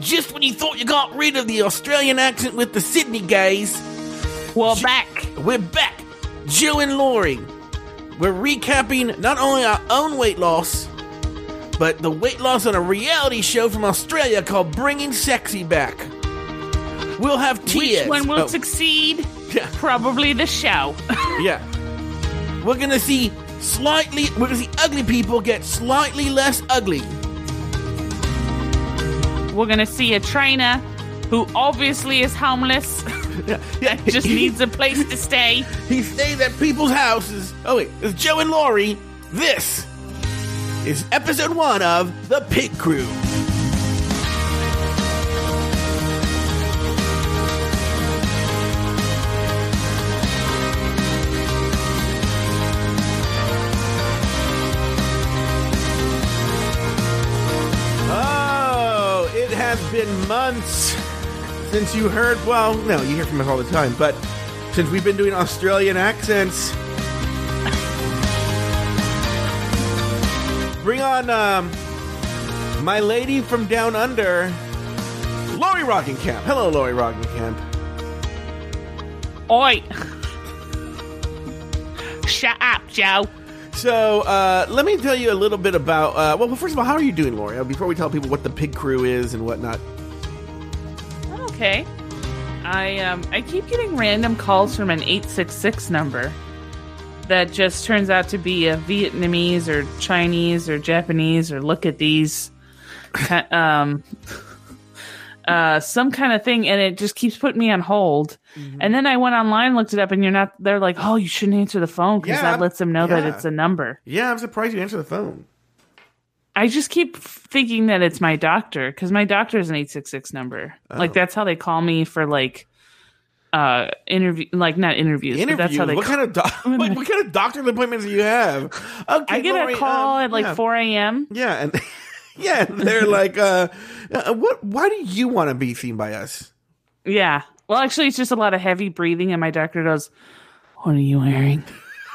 just when you thought you got rid of the Australian accent with the Sydney guys, Well, Sh- back. we're back. Joe and Lauri. We're recapping not only our own weight loss, but the weight loss on a reality show from Australia called Bringing Sexy Back. We'll have tears. Which one will Oh, succeed? Yeah. Probably the show. Yeah. We're gonna see slightly. We're gonna see ugly people get slightly less ugly. We're gonna see a trainer who obviously is homeless, Yeah, yeah. just needs a place to stay. He stays at people's houses. Oh wait, it's Joe and Lauri. This is episode one of the Pig Crew. Months since you heard. Well, no, you hear from us all the time, but since we've been doing Australian accents, bring on um, my lady from down under, Lauri Roggenkamp. Hello, Lauri Roggenkamp. Oi! Shut up, Joe. So, uh, let me tell you a little bit about. Uh, well, first of all, how are you doing, Lauri? Uh, Before we tell people what the pig crew is and whatnot. Okay. I um I keep getting random calls from an eight six six number that just turns out to be a Vietnamese or Chinese or Japanese or look at these um uh some kind of thing and it just keeps putting me on hold. Mm-hmm. And then I went online looked it up and you're not they're like, "Oh, you shouldn't answer the phone because Yeah, that lets them know that it's a number." Yeah, I'm surprised you answered the phone. I just keep thinking that it's my doctor because my doctor is an eight six six number. Oh. Like that's how they call me for like uh interview, like not interviews. But that's how they. what call- kind of doc- what, what kind of doctor appointments do you have? Okay, I get Lauri, a call um, at like yeah. four a.m. Yeah, and yeah, they're like, uh, uh, what? Why do you want to be seen by us? Yeah. Well, actually, it's just a lot of heavy breathing, and my doctor goes, "What are you wearing?"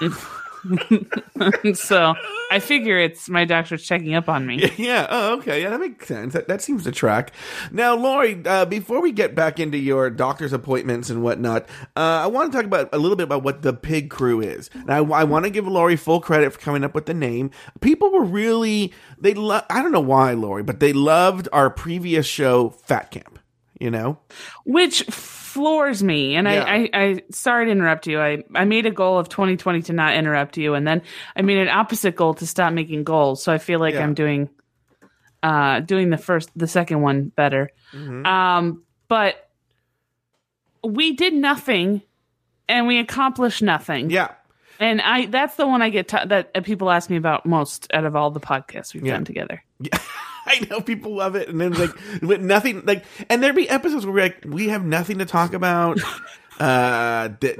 so I figure it's my doctor's checking up on me. Yeah. Oh, okay. Yeah, that makes sense. That, that seems to track. Now, Lauri, uh, before we get back into your doctor's appointments and whatnot, uh, I want to talk about a little bit about what the Pig Crew is. And I, I want to give Lauri full credit for coming up with the name. People were really they. Lo- I don't know why, Lauri, but they loved our previous show, Fat Camp. You know. which floors me. And Yeah. I, I, I, sorry to interrupt you. I, I made a goal of 2020 to not interrupt you, and then I made an opposite goal to stop making goals. So I feel like Yeah. I'm doing, uh, doing the first, the second one better. Mm-hmm. Um, but we did nothing, and we accomplished nothing. Yeah. And I, that's the one I get t- that people ask me about most out of all the podcasts we've Yeah. done together. Yeah, I know people love it, and then like with nothing, like, and there'd be episodes where we're like, we have nothing to talk about. Uh, th-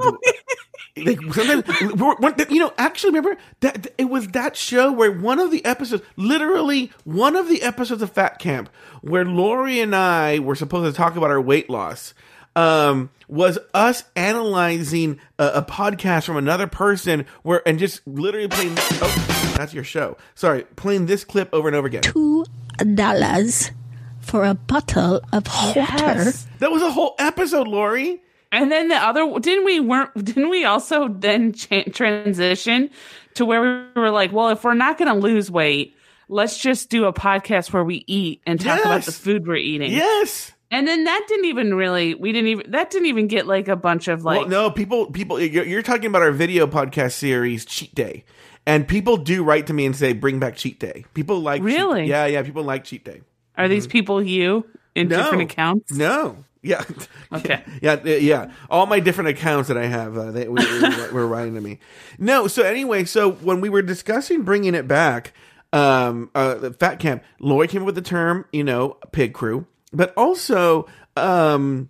like sometimes, we're, we're- you know, actually, remember that it was that show where one of the episodes, literally one of the episodes of Fat Camp, where Lauri and I were supposed to talk about our weight loss. Um, was us analyzing a, a podcast from another person where and just literally playing. Oh, that's your show. Sorry, playing this clip over and over again. two dollars for a bottle of water. Yes. That was a whole episode, Lauri. And then the other didn't we weren't didn't we also then cha- transition to where we were like, well, if we're not going to lose weight, let's just do a podcast where we eat and talk about the food we're eating. Yes. And then that didn't even really we didn't even that didn't even get like a bunch of like well, no, people, people, you're, you're talking about our video podcast series, Cheat Day, and people do write to me and say, "Bring back Cheat Day." People like, Cheat- Really? yeah, yeah, people like Cheat Day. are these people you in No. different accounts? No, yeah, Okay. yeah, yeah, yeah. All my different accounts that I have, uh, they were, were, were writing to me. No, so anyway, so when we were discussing bringing it back, um, uh, Fat Camp, Lauri came up with the term, you know, pig crew, but also, um,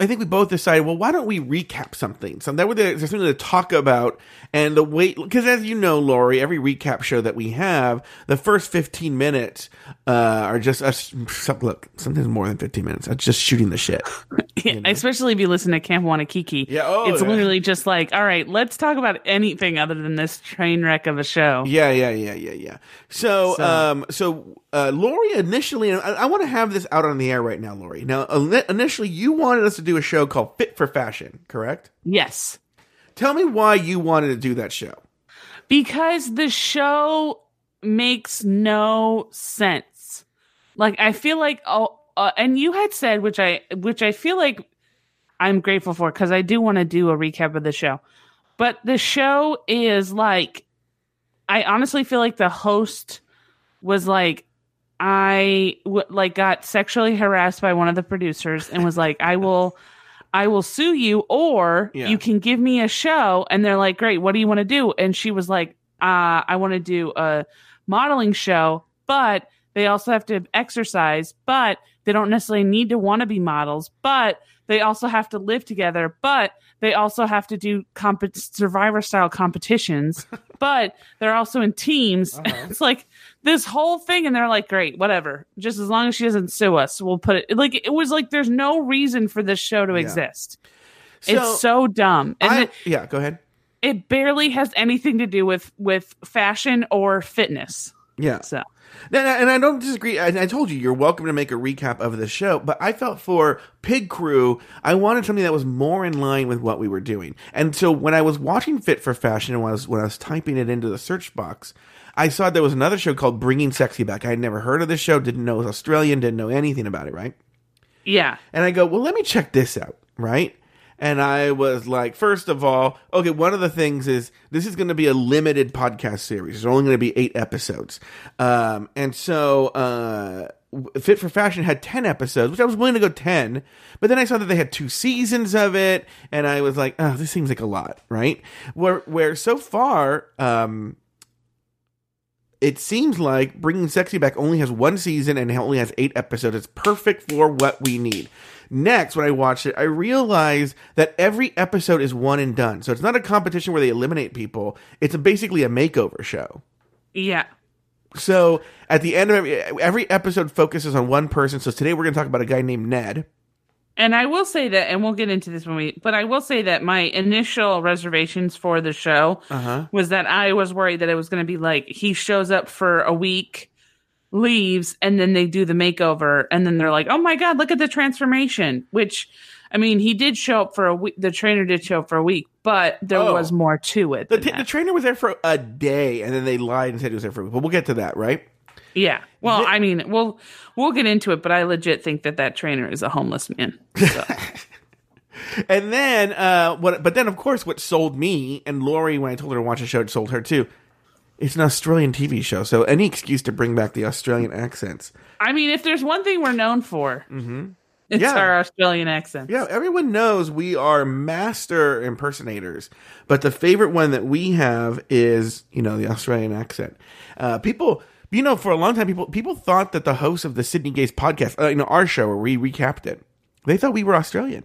I think we both decided, well, why don't we recap something? So that way there's something to talk about and the wait, because as you know, Lauri, every recap show that we have, the first 15 minutes, uh, are just us, some- look, sometimes more than 15 minutes. That's just shooting the shit. Yeah, especially if you listen to Camp Wanakiki. Yeah, oh, it's yeah. literally just like, all right, let's talk about anything other than this train wreck of a show. Yeah, yeah, yeah, yeah, yeah. So, So- um, so uh, Lauri initially, I, I want to have this out on the air right now, Lauri. Now, initially, you wanted us to do a show called Fit for Fashion, correct? Yes. Tell me why you wanted to do that show. because the show makes no sense. Like I feel like oh, uh, and you had said which I which I feel like I'm grateful for because I do want to do a recap of the show. But the show is like I honestly feel like the host was like I w- like got sexually harassed by one of the producers and was like I will I will sue you or Yeah. you can give me a show. And they're like great what do you want to do? And she was like uh I want to do a modeling show but they also have to exercise but they don't necessarily need to want to be models but they also have to live together but they also have to do comp- survivor style competitions but they're also in teams. It's like this whole thing and they're like great whatever just as long as she doesn't sue us we'll put it like it was like there's no reason for this show to exist it's so dumb and I, it, yeah, go ahead. it barely has anything to do with with fashion or fitness Yeah. so And I, and I don't disagree. I, I told you you're welcome to make a recap of the show, but I felt for Pig Crew, I wanted something that was more in line with what we were doing. And so when I was watching Fit for Fashion and when I was when I was typing it into the search box, I saw there was another show called Bringing Sexy Back. I had never heard of this show, didn't know it was Australian, didn't know anything about it, right? yeah And I go, well, let me check this out, right? And I was like, first of all, okay, one of the things is this is going to be a limited podcast series. There's only going to be eight episodes. Um, and so, uh, Fit for Fashion had 10 episodes, which I was willing to go 10, but then I saw that they had two seasons of it, and I was like, oh, this seems like a lot, right? Where, where so far, um, it seems like Bringing Sexy Back only has one season and it only has eight episodes. It's perfect for what we need. Next, when I watched it, I realized that every episode is one and done. So it's not a competition where they eliminate people. It's a, basically a makeover show. yeah So at the end of every, every episode focuses on one person. So today we're going to talk about a guy named Ned. And I will say that, and we'll get into this when we, but I will say that my initial reservations for the show Uh-huh. was that I was worried that it was going to be like he shows up for a week, leaves, and then they do the makeover, and then they're like, oh my God, look at the transformation. Which, I mean, he did show up for a week, the trainer did show up for a week, but there Oh. was more to it. The, t- the trainer was there for a day and then they lied and said he was there for a week. But we'll get to that, right? Yeah. Well, The- I mean, we'll, we'll get into it, but I legit think that that trainer is a homeless man. So. And then, uh, what? But then, of course, what sold me and Lauri when I told her to watch a show, it sold her too. It's an Australian TV show, so any excuse to bring back the Australian accents. I mean, if there's one thing we're known for, it's Mm-hmm. Yeah. our Australian accent. Yeah, everyone knows we are master impersonators, but the favorite one that we have is, you know, the Australian accent. Uh, people, you know, for a long time, people people thought that the host of the Sydney Gaze podcast, uh, you know, our show where we recapped it, they thought we were Australian.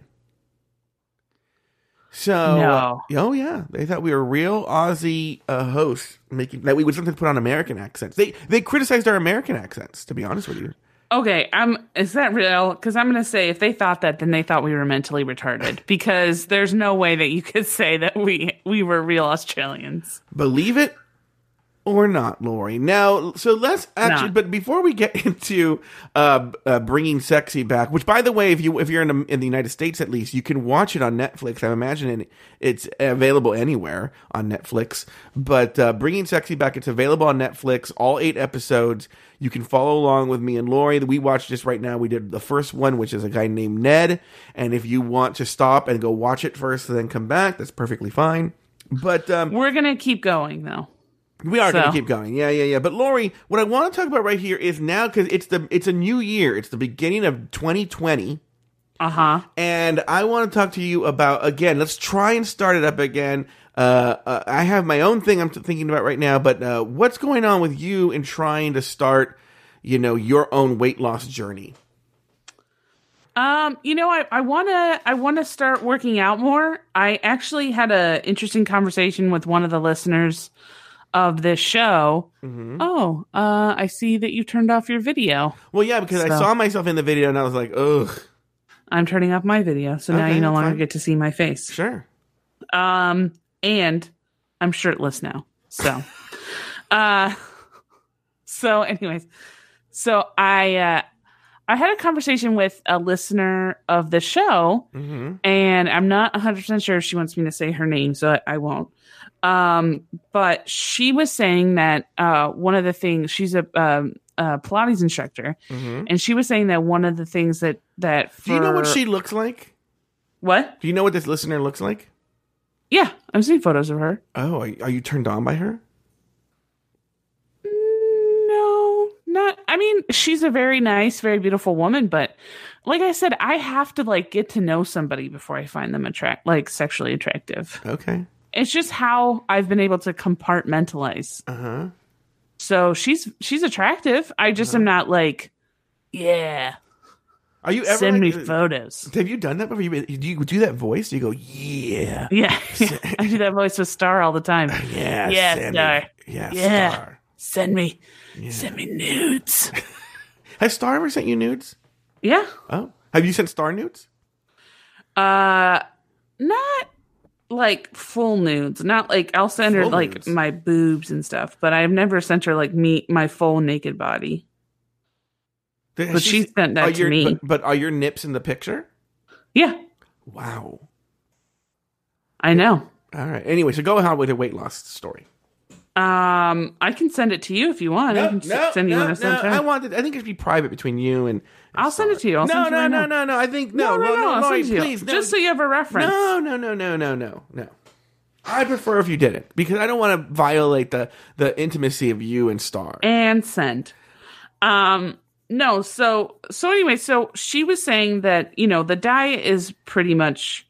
So, No. oh yeah, they thought we were real Aussie uh, hosts making that we would sometimes put on American accents. They they criticized our American accents, to be honest with you. Okay, um, is that real? Because I'm gonna say if they thought that, then they thought we were mentally retarded. Because there's no way that you could say that we we were real Australians. Believe it or not, Lauri. Now, so let's actually. Nah. But before we get into uh, uh, bringing sexy back, which, by the way, if you if you're in the, in the United States at least, you can watch it on Netflix. I'm imagining it's available anywhere on Netflix. But uh, bringing sexy back, it's available on Netflix. All eight episodes. You can follow along with me and Lauri. We watched this right now. We did the first one, which is a guy named Ned. And if you want to stop and go watch it first and then come back, that's perfectly fine. But um, We're gonna keep going though. We are going to keep going. Yeah, yeah, yeah. But Lauri, what I want to talk about right here is now because it's the it's a new year. It's the beginning of 2020, Uh huh. and I want to talk to you about again. Let's try and start it up again. Uh, uh, I have my own thing I'm thinking about right now, but uh, what's going on with you in trying to start, you know, your own weight loss journey? Um, you know, I, I wanna I wanna start working out more. I actually had a interesting conversation with one of the listeners of this show. Oh, uh, I see that you turned off your video. Well, yeah, because I saw myself in the video and I was like, ugh. I'm turning off my video, so now Okay, you no longer fine. get to see my face. Sure. Um, and I'm shirtless now. So, uh, so anyways, so I, uh, I had a conversation with a listener of the show, Mm-hmm. and I'm not 100% sure if she wants me to say her name, so I, I won't. Um, but she was saying that uh, one of the things she's a, um, a Pilates instructor, Mm-hmm. and she was saying that one of the things that that Do you know what she looks like? what? Do you know what this listener looks like? Yeah, I'm seeing photos of her. Oh, are, are you turned on by her? No, not. I mean, she's a very nice, very beautiful woman, but like I said, I have to like get to know somebody before I find them attract, like sexually attractive. Okay. It's just how I've been able to compartmentalize. Uh huh. So she's she's attractive. I just am not like, yeah, Are you ever send me uh, photos. Have you done that before? You, do you do that voice? Do you go, yeah, Yeah, I do that voice with Star all the time. yeah, Yeah, send Star. me- yeah, Yeah. Star. Send me, send me nudes. Has Star ever sent you nudes? yeah, Oh, have you sent Star nudes? Uh, not like full nudes. Not like I'll send her like nudes. my boobs and stuff, but I've never sent her like me my full naked body. Has But she sent that to your, me. But, but are your nips in the picture? Yeah, Wow. I know. All right. Anyway, so go on with a weight loss story. Um, I can send it to you if you want. I can s- send you one at some time. I want it. I think it should be private between you and. and I'll send it to you. I'll no, no, you no, no, no. I think no, no, no, no. Lauri, it to you. please, no. just so you have a reference. No, no, no, no, no, no, no. I prefer if you did it because I don't want to violate the the intimacy of you and Star. and send. Um, no, so so anyway, so she was saying that you know the diet is pretty much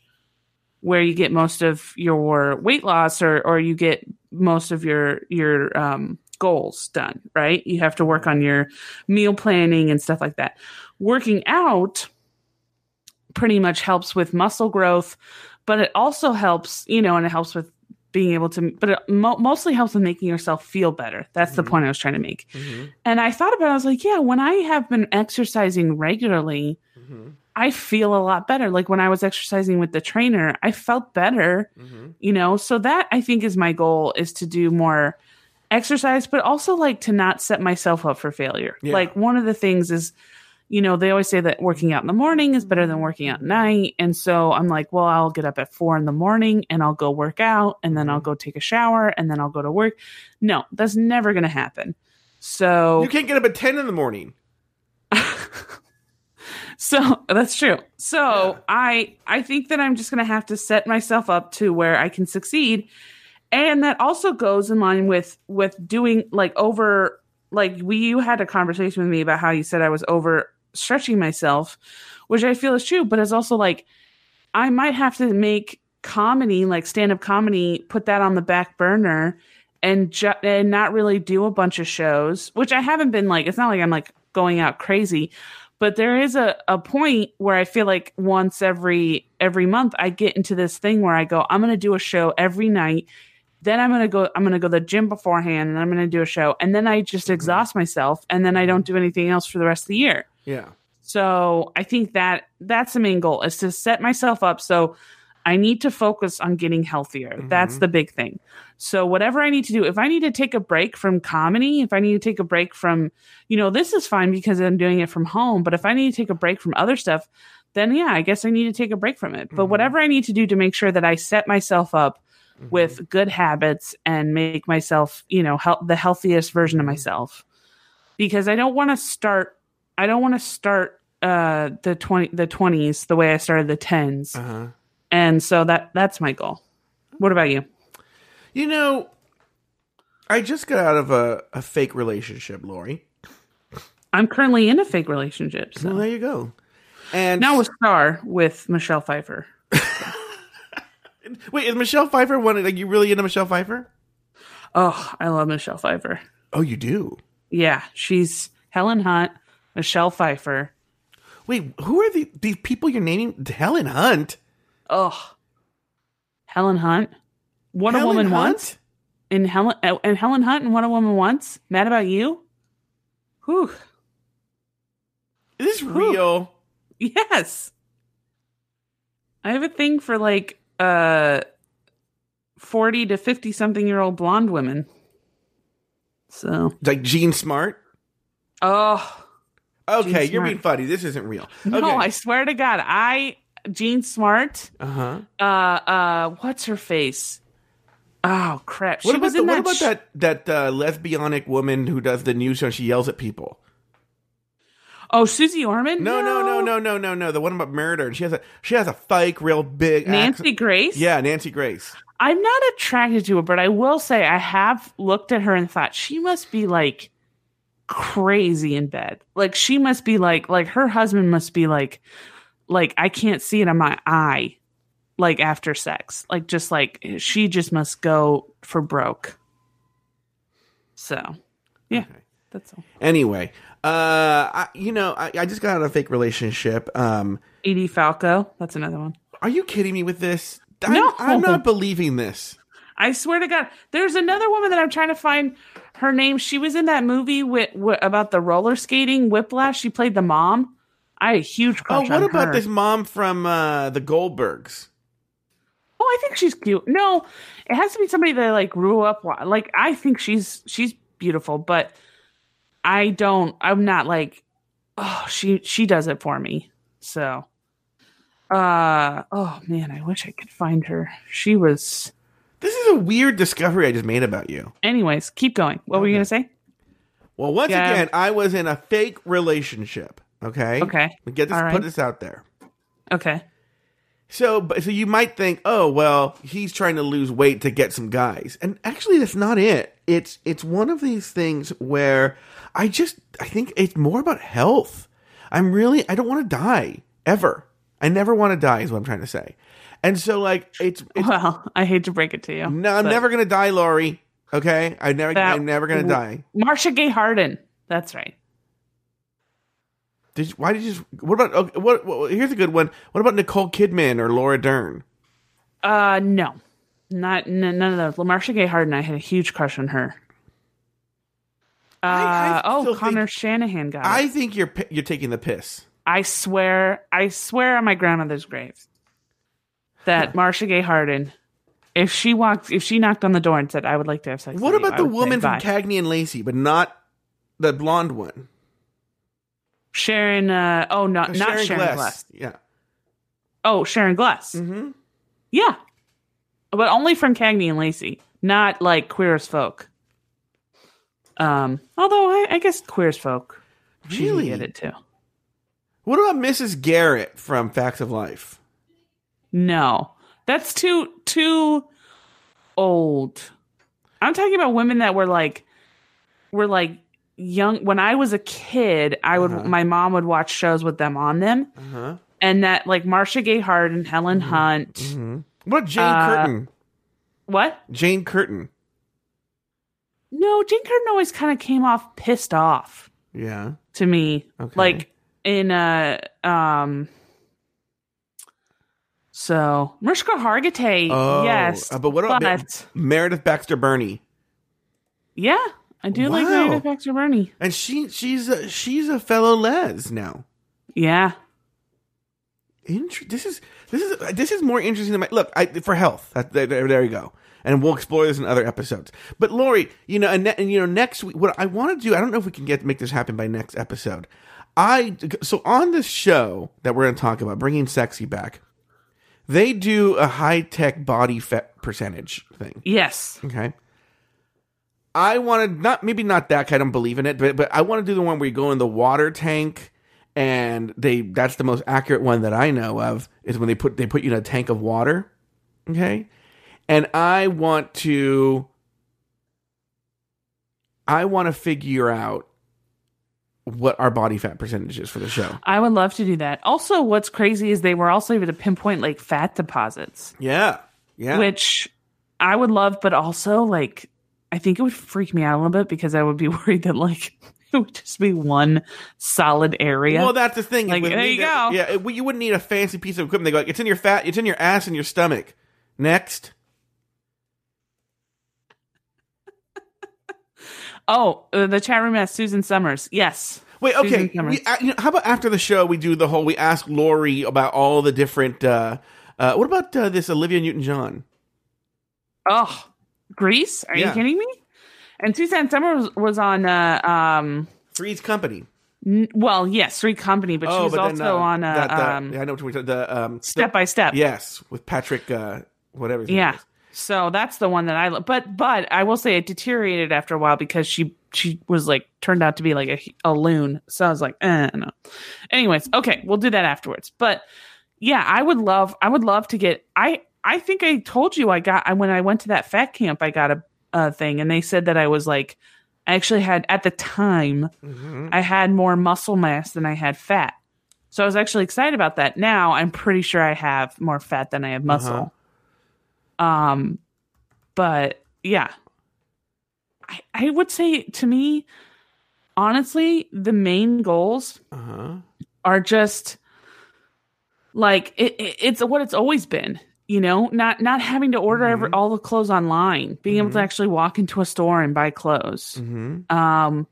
where you get most of your weight loss, or or you get most of your your um, goals done. Right? You have to work on your meal planning and stuff like that. Working out pretty much helps with muscle growth, but it also helps, you know, and it helps with being able to, but it mo- mostly helps with making yourself feel better. That's the point I was trying to make. Mhm, And I thought about it, I was like, yeah, when I have been exercising regularly, mhm, I feel a lot better. Like when I was exercising with the trainer, I felt better, mhm. you know? So that I think is my goal is to do more exercise, but also like to not set myself up for failure. Yeah. Like one of the things is, you know, they always say that working out in the morning is better than working out at night. And so I'm like, well, I'll get up at four in the morning and I'll go work out and then I'll go take a shower and then I'll go to work. No, that's never going to happen. So You can't get up at ten in the morning. So that's true. So Yeah. I I think that I'm just gonna have to set myself up to where I can succeed. And that also goes in line with with doing like over like we you had a conversation with me about how you said I was over stretching myself, which I feel is true, but it's also like I might have to make comedy, like stand up comedy, put that on the back burner and ju- and not really do a bunch of shows, which I haven't been like it's not like I'm like going out crazy, but there is a, a point where I feel like once every every month I get into this thing where I go, I'm gonna do a show every night. Then I'm gonna go I'm gonna go to the gym beforehand and I'm gonna do a show. And then I just exhaust myself and then I don't do anything else for the rest of the year. Yeah. So I think that that's the main goal is to set myself up so I need to focus on getting healthier. That's Mhm. the big thing. So whatever I need to do, if I need to take a break from comedy, if I need to take a break from, you know, this is fine because I'm doing it from home, but if I need to take a break from other stuff, then yeah, I guess I need to take a break from it. But Mhm. whatever I need to do to make sure that I set myself up Mhm. with good habits and make myself, you know, hel- the healthiest version of myself. Because I don't want to start I don't want to start uh the 20 the 20s the way I started the 10s. Uh-huh. And so that that's my goal. What about you? You know, I just got out of a, a fake relationship, Lauri. I'm currently in a fake relationship. Well, So there you go. And now with Star with Michelle Pfeiffer. wait, is Michelle Pfeiffer one? Like, you really into Michelle Pfeiffer? Oh, I love Michelle Pfeiffer. Oh, you do. Yeah, she's Helen Hunt, Michelle Pfeiffer. Wait, who are the these people you're naming? Helen Hunt. Oh, Helen Hunt. What Helen a woman Hunt? wants. In Helen uh, and Helen Hunt and What a Woman Wants. Mad about you? Whew. Is this real? Yes. I have a thing for like uh 40 to 50 something year old blonde women. So, Like Jean Smart. oh, Okay, Gene you're Smart. being funny. This isn't real. no, I swear to God, I Jean Smart, uh huh. uh uh what's her face? Oh crap. What she about was the, what that about sh- that that uh, lesbianic woman who does the news show? and She yells at people. Oh, Susie Orman? No, no, no, no, no, no, no. The one about murder. And she has a she has a fake, real big Nancy accent. Grace? Yeah, Nancy Grace. I'm not attracted to her, but I will say I have looked at her and thought she must be like crazy in bed. Like she must be like like her husband must be like like I can't see it in my eye like after sex. Like just like she just must go for broke. So, yeah. Okay. That's all. Anyway, uh, I, you know, I, I just got out of a fake relationship. Um, Edie Falco, that's another one. are you kidding me with this? I'm, No. I'm not believing this. I swear to God, there's another woman that I'm trying to find her name. She was in that movie with, with about the roller skating Whiplash. She played the mom. I had a huge Oh, what about her. this mom from uh, the Goldbergs? Oh, I think she's cute. No, it has to be somebody that like grew up. wa- Like I think she's she's beautiful, but I don't. I'm not like. Oh, she she does it for me. So, uh, oh man, I wish I could find her. She was. This is a weird discovery I just made about you. Anyways, keep going. What were you gonna say? Well, once Yeah. again, I was in a fake relationship. Okay. Okay. Get this. All right. Put this out there. Okay. So, but so you might think, oh well, he's trying to lose weight to get some guys, and actually, that's not it. It's it's one of these things where I just I think it's more about health. I'm really I don't want to die ever. I never want to die is what I'm trying to say. And so, like, it's, it's Well, I hate to break it to you. no, I'm never gonna die, Lauri. Okay, I never That- I'm never gonna die. Marcia Gay Harden. That's right. Did you, why did you? Just, what about okay, what, what? Here's a good one. What about Nicole Kidman or Laura Dern? Uh, no, not n- none of those. Marcia Gay Harden. I had a huge crush on her. Uh, I- I oh, Connor think- Shanahan guy. I think you're you're taking the piss. I swear, I swear on my grandmother's grave that Marcia Gay Harden, if she walked, if she knocked on the door and said, "I would like to have sex," What with you," about I the say, woman from. Cagney and Lacey, but not the blonde one? Sharon? Uh, oh, not not Sharon, Gless. Yeah. Oh, Sharon Gless. Mm-hmm. Yeah, but only from Cagney and Lacey, not like Queer as Folk. Um, although I, I guess Queer as Folk, Really? get it too. What about Mrs. Garrett from Facts of Life? No, that's too too old. I'm talking about women that were like were like young when I was a kid. I would Uh-huh. my mom would watch shows with them on them, Uh huh. and that like Marcia Gay Harden, Helen Mm-hmm. Hunt. hmm What Jane Uh, Curtin? What? Jane Curtin. No, Jane Curtin always kind of came off pissed off Yeah. to me. Okay. Like in uh um. So Mariska Hargitay, Oh, yes, uh, but what about but Meredith Baxter Birney? yeah, I do like Wow. Meredith Baxter Birney. And she she's a, she's a fellow les now. Yeah, Inter- this is this is this is more interesting than my look I, for health. That, there, there there you go, and we'll explore this in other episodes. But Lori, you know, and, ne- and you know, next week, what I want to do, I don't know if we can get make this happen by next episode. I so on this show that we're going to talk about, bringing sexy back. They do a high tech body fat percentage thing. yes, Okay. I want to not maybe not that I don't believe in it, but but I want to do the one where you go in the water tank and they that's the most accurate one that I know of is when they put they put you in a tank of water. Okay? And I want to I want to figure out what our body fat percentage is for the show. I would love to do that. Also, what's crazy is they were also able to pinpoint like fat deposits, Yeah. Yeah. which I would love, but also like I think it would freak me out a little bit because I would be worried that like it would just be one solid area. Well, that's the thing. Like, there you go. Yeah, it- you wouldn't need a fancy piece of equipment. They go, like, it's in your fat, it's in your ass and your stomach. Next. oh, uh, the chat room has Susan Somers. Yes. Wait, okay. We, uh, you know, how about after the show we do the whole? We ask Lauri about all the different uh, Uh, what about uh, this Olivia Newton John? Oh, Grease? Are Yeah. you kidding me? And Suzanne Summer was, was on. Uh, um, Three's Company. n- well, yes, Three Company, but she was but also then, uh, on uh, that, the- um, yeah, I know what you're the um, Step by Step. Yes, with Patrick, uh, whatever. Yeah. So that's the one that I lo- but but I will say it deteriorated after a while because she she was like turned out to be like a, a loon. So I was like, eh, no. Anyways, okay, we'll do that afterwards. But yeah, I would love I would love to get I I think I told you I got when I went to that fat camp I got a, a thing and they said that I was like I actually had at the time Mhm. I had more muscle mass than I had fat. So I was actually excited about that. Now I'm pretty sure I have more fat than I have muscle. Um but yeah. I I would say to me honestly the main goals Uh-huh. are just like it, it, it's what it's always been you know not not having to order every, all the clothes online being able to Mhm. actually walk into a store and buy clothes hmm um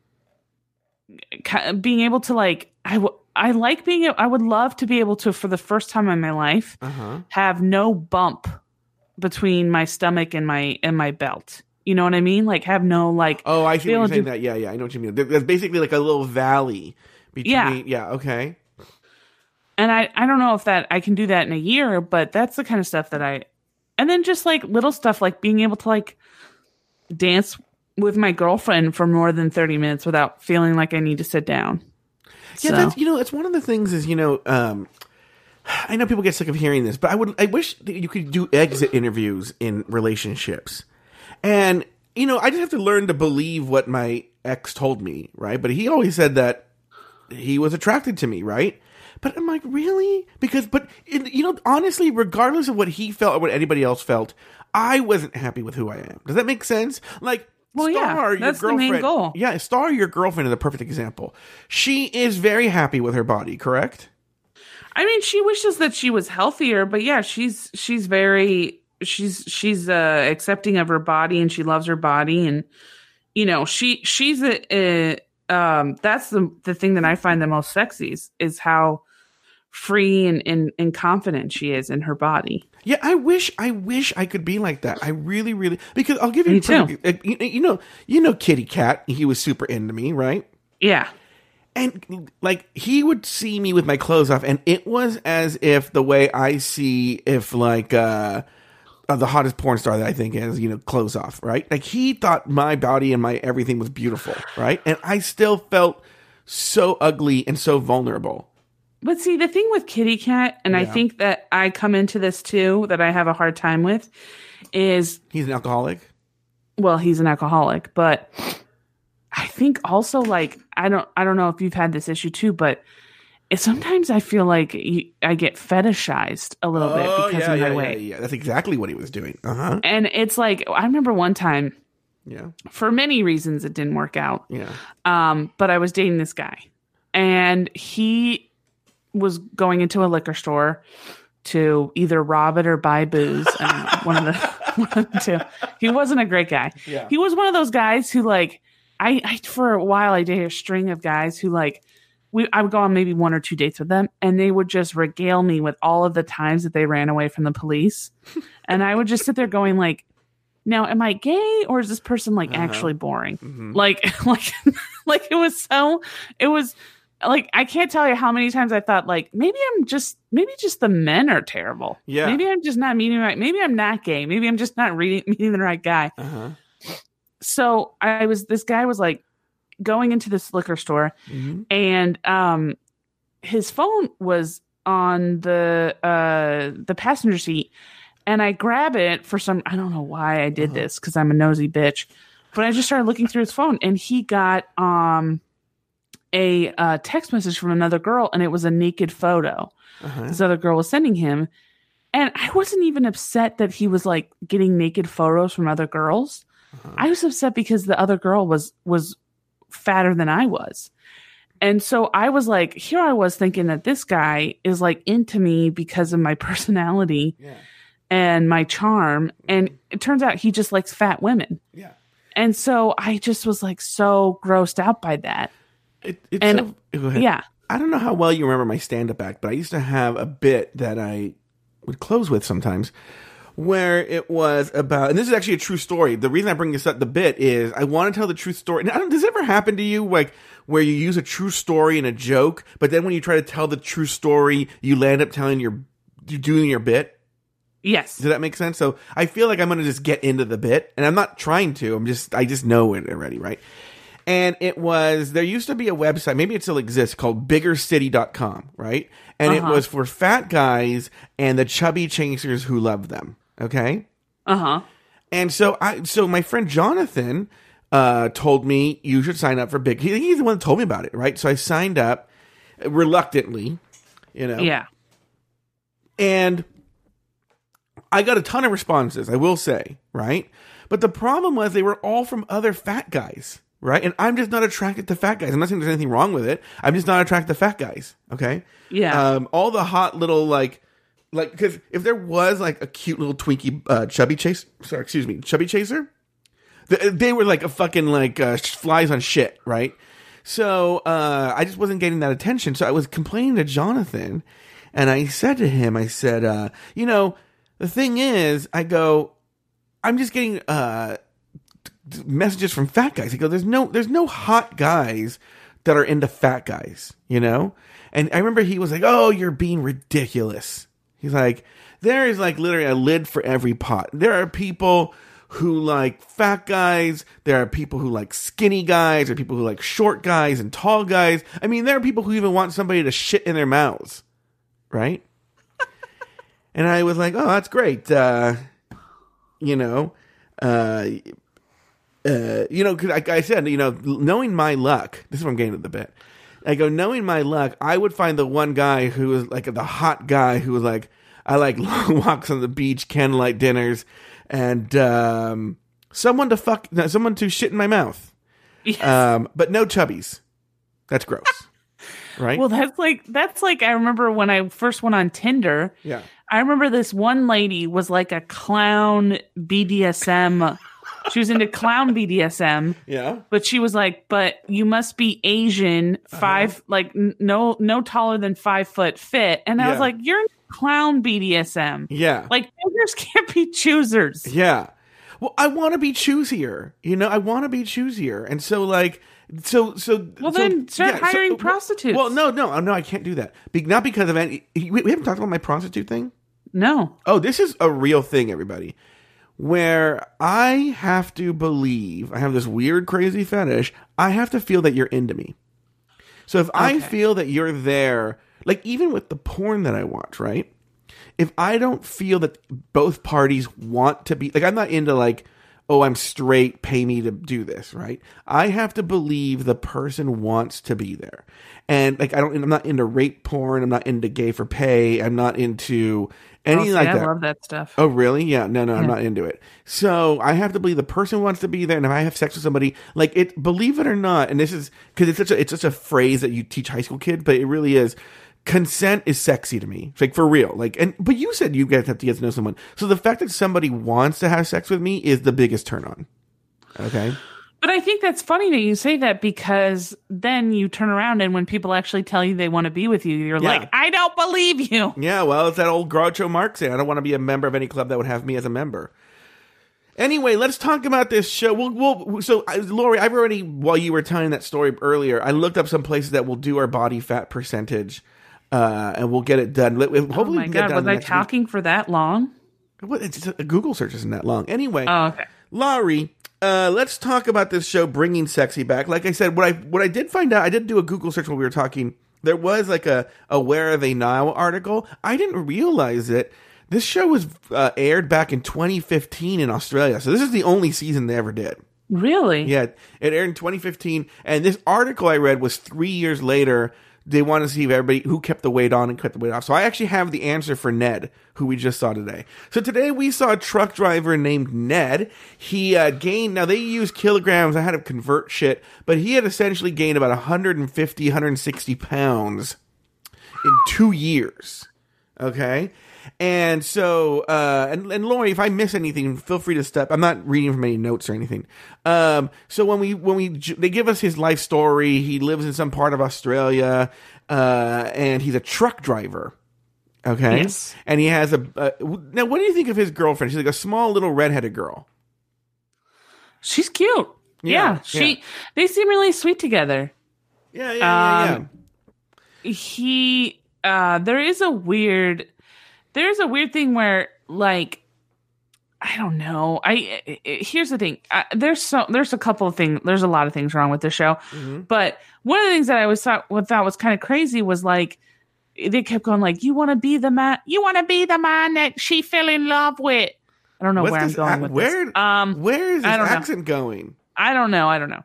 being able to like I w- I like being I would love to be able to for the first time in my life Uh-huh. have no bump between my stomach and my and my belt you know what i mean like have no like Oh, I see you're saying. That yeah, yeah, I know what you mean. There- There's basically like a little valley between. Yeah. yeah. Okay. And I I don't know if that I can do that in a year, but that's the kind of stuff that I and then just like little stuff like being able to like dance with my girlfriend for more than 30 minutes without feeling like I need to sit down. Yeah, So- that's you know, it's one of the things is you know, um, I know people get sick of hearing this, but I would, I wish that you could do exit interviews in relationships, and you know, I just have to learn to believe what my ex told me, right? But he always said that he was attracted to me, right? But I'm like, really? Because, but it, you know, honestly, regardless of what he felt or what anybody else felt, I wasn't happy with who I am. Does that make sense? Like, Well, yeah, Star, your that's the main girlfriend- goal. Yeah, Star, your girlfriend, is a perfect example. She is very happy with her body, correct? I mean, she wishes that she was healthier, but yeah, she's she's very she's she's uh accepting of her body and she loves her body and you know, she she's a, a um that's the the thing that I find the most sexy is, is how free and, and and confident she is in her body. Yeah, I wish, I wish I could be like that. I really, really, because I'll give you, Me a perfect- uh, you, you know, you know, Kitty Cat. He was super into me, right? Yeah. And like he would see me with my clothes off, and it was as if the way I see if like uh, uh the hottest porn star that I think is, you know, clothes off, right? Like he thought my body and my everything was beautiful, right? And I still felt so ugly and so vulnerable. But see, the thing with Kitty Cat, and I think that I come into this too, that I have a hard time with, is He's an alcoholic. well, he's an alcoholic, but I think also like I don't I don't know if you've had this issue too, but sometimes I feel like I get fetishized a little bit because Oh, yeah, of my yeah, weight, yeah, yeah. That's exactly what he was doing. Uh huh. and it's like I remember one time Yeah, for many reasons it didn't work out. yeah. Um, but I was dating this guy, and he was going into a liquor store to either rob it or buy booze. I one of the one of the two. He wasn't a great guy. Yeah. He was one of those guys who like I, I for a while I dated a string of guys who like we I would go on maybe one or two dates with them and they would just regale me with all of the times that they ran away from the police. and I would just sit there going like now am I gay or is this person like Uh-huh. actually boring? Mhm. like like like it was so it was like I can't tell you how many times I thought like maybe I'm just maybe just the men are terrible. Yeah. Maybe I'm just not meeting right. Maybe I'm not gay. Maybe I'm just not reading meeting the right guy. Uh huh. So I was this guy was like going into this liquor store hmm and um his phone was on the uh the passenger seat and I grab it for some I don't know why I did Uh-huh. this cuz I'm a nosy bitch but I just started looking through his phone and he got um a uh, text message from another girl and it was a naked photo Uh-huh. this other girl was sending him and I wasn't even upset that he was like getting naked photos from other girls Uh-huh. I was upset because the other girl was was fatter than I was. And so I was like, here I was thinking that this guy is like into me because of my personality Yeah. and my charm. And it turns out he just likes fat women. Yeah. And so I just was like so grossed out by that. It, it's And- ahead. Yeah. I don't know how well you remember my stand up act, but I used to have a bit that I would close with sometimes, where it was about, and this is actually a true story. The reason I bring this up, the bit is I want to tell the true story. Don't- does it ever happen to you, like where you use a true story in a joke, but then when you try to tell the true story, you land up telling your, you doing your bit? Yes. Does that make sense? So I feel like I'm going to just get into the bit, and I'm not trying to. I'm just, I just know it already, right? And it was, there used to be a website, maybe it still exists, called biggercity.com, right? And it Uh-huh. was for fat guys and the chubby chasers who love them, okay? Uh huh. And so I, so my friend Jonathan, uh, told me you should sign up for Big. He, he's the one that told me about it, right? So I signed up reluctantly, you know. Yeah. And I got a ton of responses, I will say, right? But the problem was they were all from other fat guys, right? And I'm just not attracted to fat guys. I'm not saying there's anything wrong with it. I'm just not attracted to fat guys, okay? Yeah. Um, all the hot little, like, like, because if there was like a cute little Twinkie uh, chubby chase, sorry, excuse me, chubby chaser, th- they were like a fucking like uh, flies on shit, right? So uh, I just wasn't getting that attention. So I was complaining to Jonathan, and I said to him, I said, uh, you know, the thing is, I go, I'm just getting uh, messages from fat guys. He go, there's no, there's no hot guys that are into fat guys, you know. And I remember he was like, "Oh, you're being ridiculous." He's like, "There is like literally a lid for every pot. There are people." Who like fat guys? There are people who like skinny guys. There are people who like short guys and tall guys. I mean, there are people who even want somebody to shit in their mouths, right? and I was like, "Oh, that's great." Uh, you know, uh, uh, you know, 'cause like I said, you know, knowing my luck, this is what I'm getting at the bit. I go, knowing my luck, I would find the one guy who was like the hot guy who was like, I like long walks on the beach, candlelight dinners, and um, someone to fuck, no, someone to shit in my mouth. Yes. Um, but no chubbies. That's gross, right? well, that's like that's like I remember when I first went on Tinder. yeah. I remember this one lady was like a clown BDSM. She was into clown BDSM, Yeah. but she was like, "But you must be Asian, Uh-huh. 5 like n- no no taller than five foot fit." And I was like, "You're clown BDSM. Yeah. Like beggars can't be choosers." Yeah. Well, I want to be choosier. You know, I want to be choosier. And so, like, so, so. Well, so- then start yeah, hiring well- prostitutes. Well, no, no, no, I can't do that. Be, not because of any. We, we haven't talked about my prostitute thing. No. Oh, this is a real thing, everybody. Where I have to believe, I have this weird, crazy fetish. I have to feel that you're into me. So if I feel that you're there, like even with the porn that I watch, right? If I don't feel that both parties want to be, like, I'm not into like, oh, I'm straight, pay me to do this, right? I have to believe the person wants to be there. And like, I don't, I'm not into rape porn. I'm not into gay for pay. I'm not into Oh, anything see, like I that. love that stuff. Oh, really? Yeah. No, no, I'm not into it. So I have to believe the person wants to be there, and if I have sex with somebody, like it, believe it or not, and this is because it's such a it's such a phrase that you teach high school kids, but it really is. Consent is sexy to me, It's like for real. Like, and but you said you guys have to get to know someone, so the fact that somebody wants to have sex with me is the biggest turn on. Okay. But I think that's funny that you say that because then you turn around and when people actually tell you they want to be with you, you're Yeah. like, I don't believe you. Yeah, well, it's that old Groucho Marx saying, I don't want to be a member of any club that would have me as a member. Anyway, let's talk about this show. We'll, we'll so I, Lori, I've already while you were telling that story earlier, I looked up some places that will do our body fat percentage, uh, and we'll get it done. Hopefully, Oh we my can get god, done was I next week. talking for that long? What, it's a Google search isn't that long. Anyway, Oh, okay. Lauri, uh, let's talk about this show bringing sexy back. Like I said, what I what I did find out, I did do a Google search while we were talking. There was like a a Where Are They Now article. I didn't realize it. This show was uh, aired back in 2015 in Australia, so this is the only season they ever did. Really? Yeah, it aired in 2015, and this article I read was three years later. They want to see if everybody who kept the weight on and cut the weight off. So I actually have the answer for Ned, who we just saw today. So today we saw a truck driver named Ned. He uh, gained. Now they use kilograms. I had to convert shit, but he had essentially gained about 150, 160 pounds in two years. Okay. And so, uh, and, and Lauri, if I miss anything, feel free to step. I'm not reading from any notes or anything. Um, so when we, when we, they give us his life story, he lives in some part of Australia, uh, and he's a truck driver. Okay. Yes. And he has a uh, now. What do you think of his girlfriend? She's like a small little redheaded girl. She's cute. Yeah, Yeah, she. yeah. They seem really sweet together. Yeah, yeah, yeah, Um, He. Uh, there is a weird. There's a weird thing where like. I don't know. I, I- I- here's the thing. Uh, there's so there's a couple of things. There's a lot of things wrong with the show, Mm-hmm. but one of the things that I was thought what thought was kind of crazy was like they kept going like you want to be the man you want to be the man that she fell in love with. I don't know What's where I'm going with where- this. Um, Where is this I don't know. accent going? I don't know. I don't know.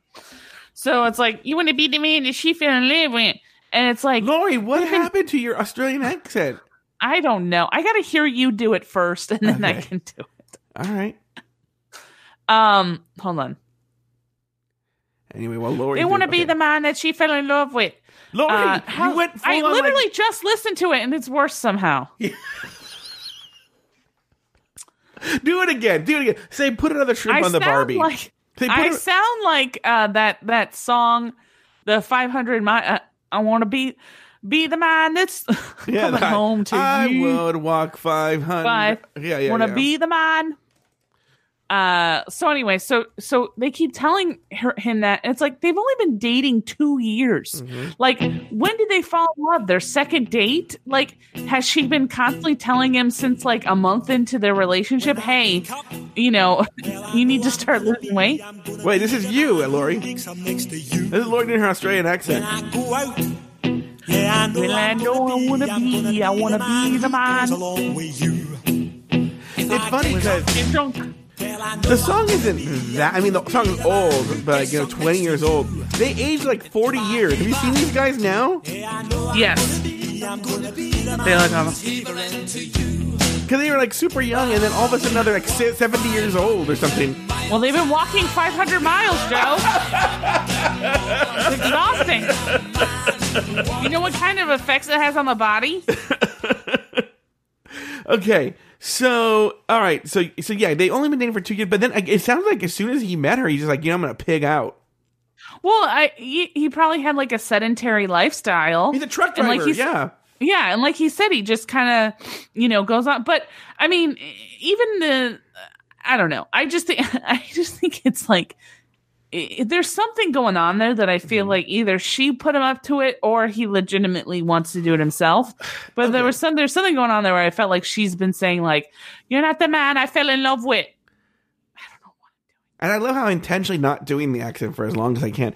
So it's like you want to be the man that she fell in love with, and it's like Lauri, what happened to your Australian accent? I don't know. I got to hear you do it first, and then I can do it. All right. Um, hold on. Anyway, well, Lauri, They want to be the man that she fell in love with. Lauri. Uh, you went I on, like- literally just listened to it, and it's worse somehow. do it again. Do it again. Say, put another shrimp I on the Barbie. like I sound like uh, that that song, the 500 mi Uh, I want to be be the man that's coming that- home to I you. would walk five hundred. Five. Yeah, yeah. want to yeah. be the man. Uh, so anyway, so so they keep telling her, him that it's like they've only been dating two years. Mm-hmm. Like, when did they fall in love? Their second date? Like, has she been constantly telling him since like a month into their relationship? Hey, you know, you need to start losing weight. Wait, this is you, Lauri. This This is Lauri doing her Australian accent. I go out. Yeah, I know, Well, I know I wanna I'm gonna be- I wanna be the man. Along with you. It's funny because Don't- the song isn't that. I mean, the song is old, but like, you know, twenty years old. They aged like forty years. Have you seen these guys now? Yes, they look almost. Because they were like super young, and then all of a sudden they're like seventy years old or something. Well, they've been walking 500 miles, Joe. it's exhausting. You know what kind of effects it has on the body? Okay, so all right, so so yeah, they only been dating for two years, but then it sounds like as soon as he met her, he's just like, you know, I'm gonna pig out. Well, I he, he probably had like a sedentary lifestyle. He's a truck driver. like, yeah. Yeah, and like he said, he just kind of, you know, goes on. But I mean, even the, I don't know. I just think, I just think it's like i there's something going on there that I Mm-hmm. feel like either she put him up to it or he legitimately wants to do it himself. But there was some, there's something going on there where I felt like she's been saying like, "You're not the man I fell in love with." And I love how intentionally not doing the accent for as long as I can.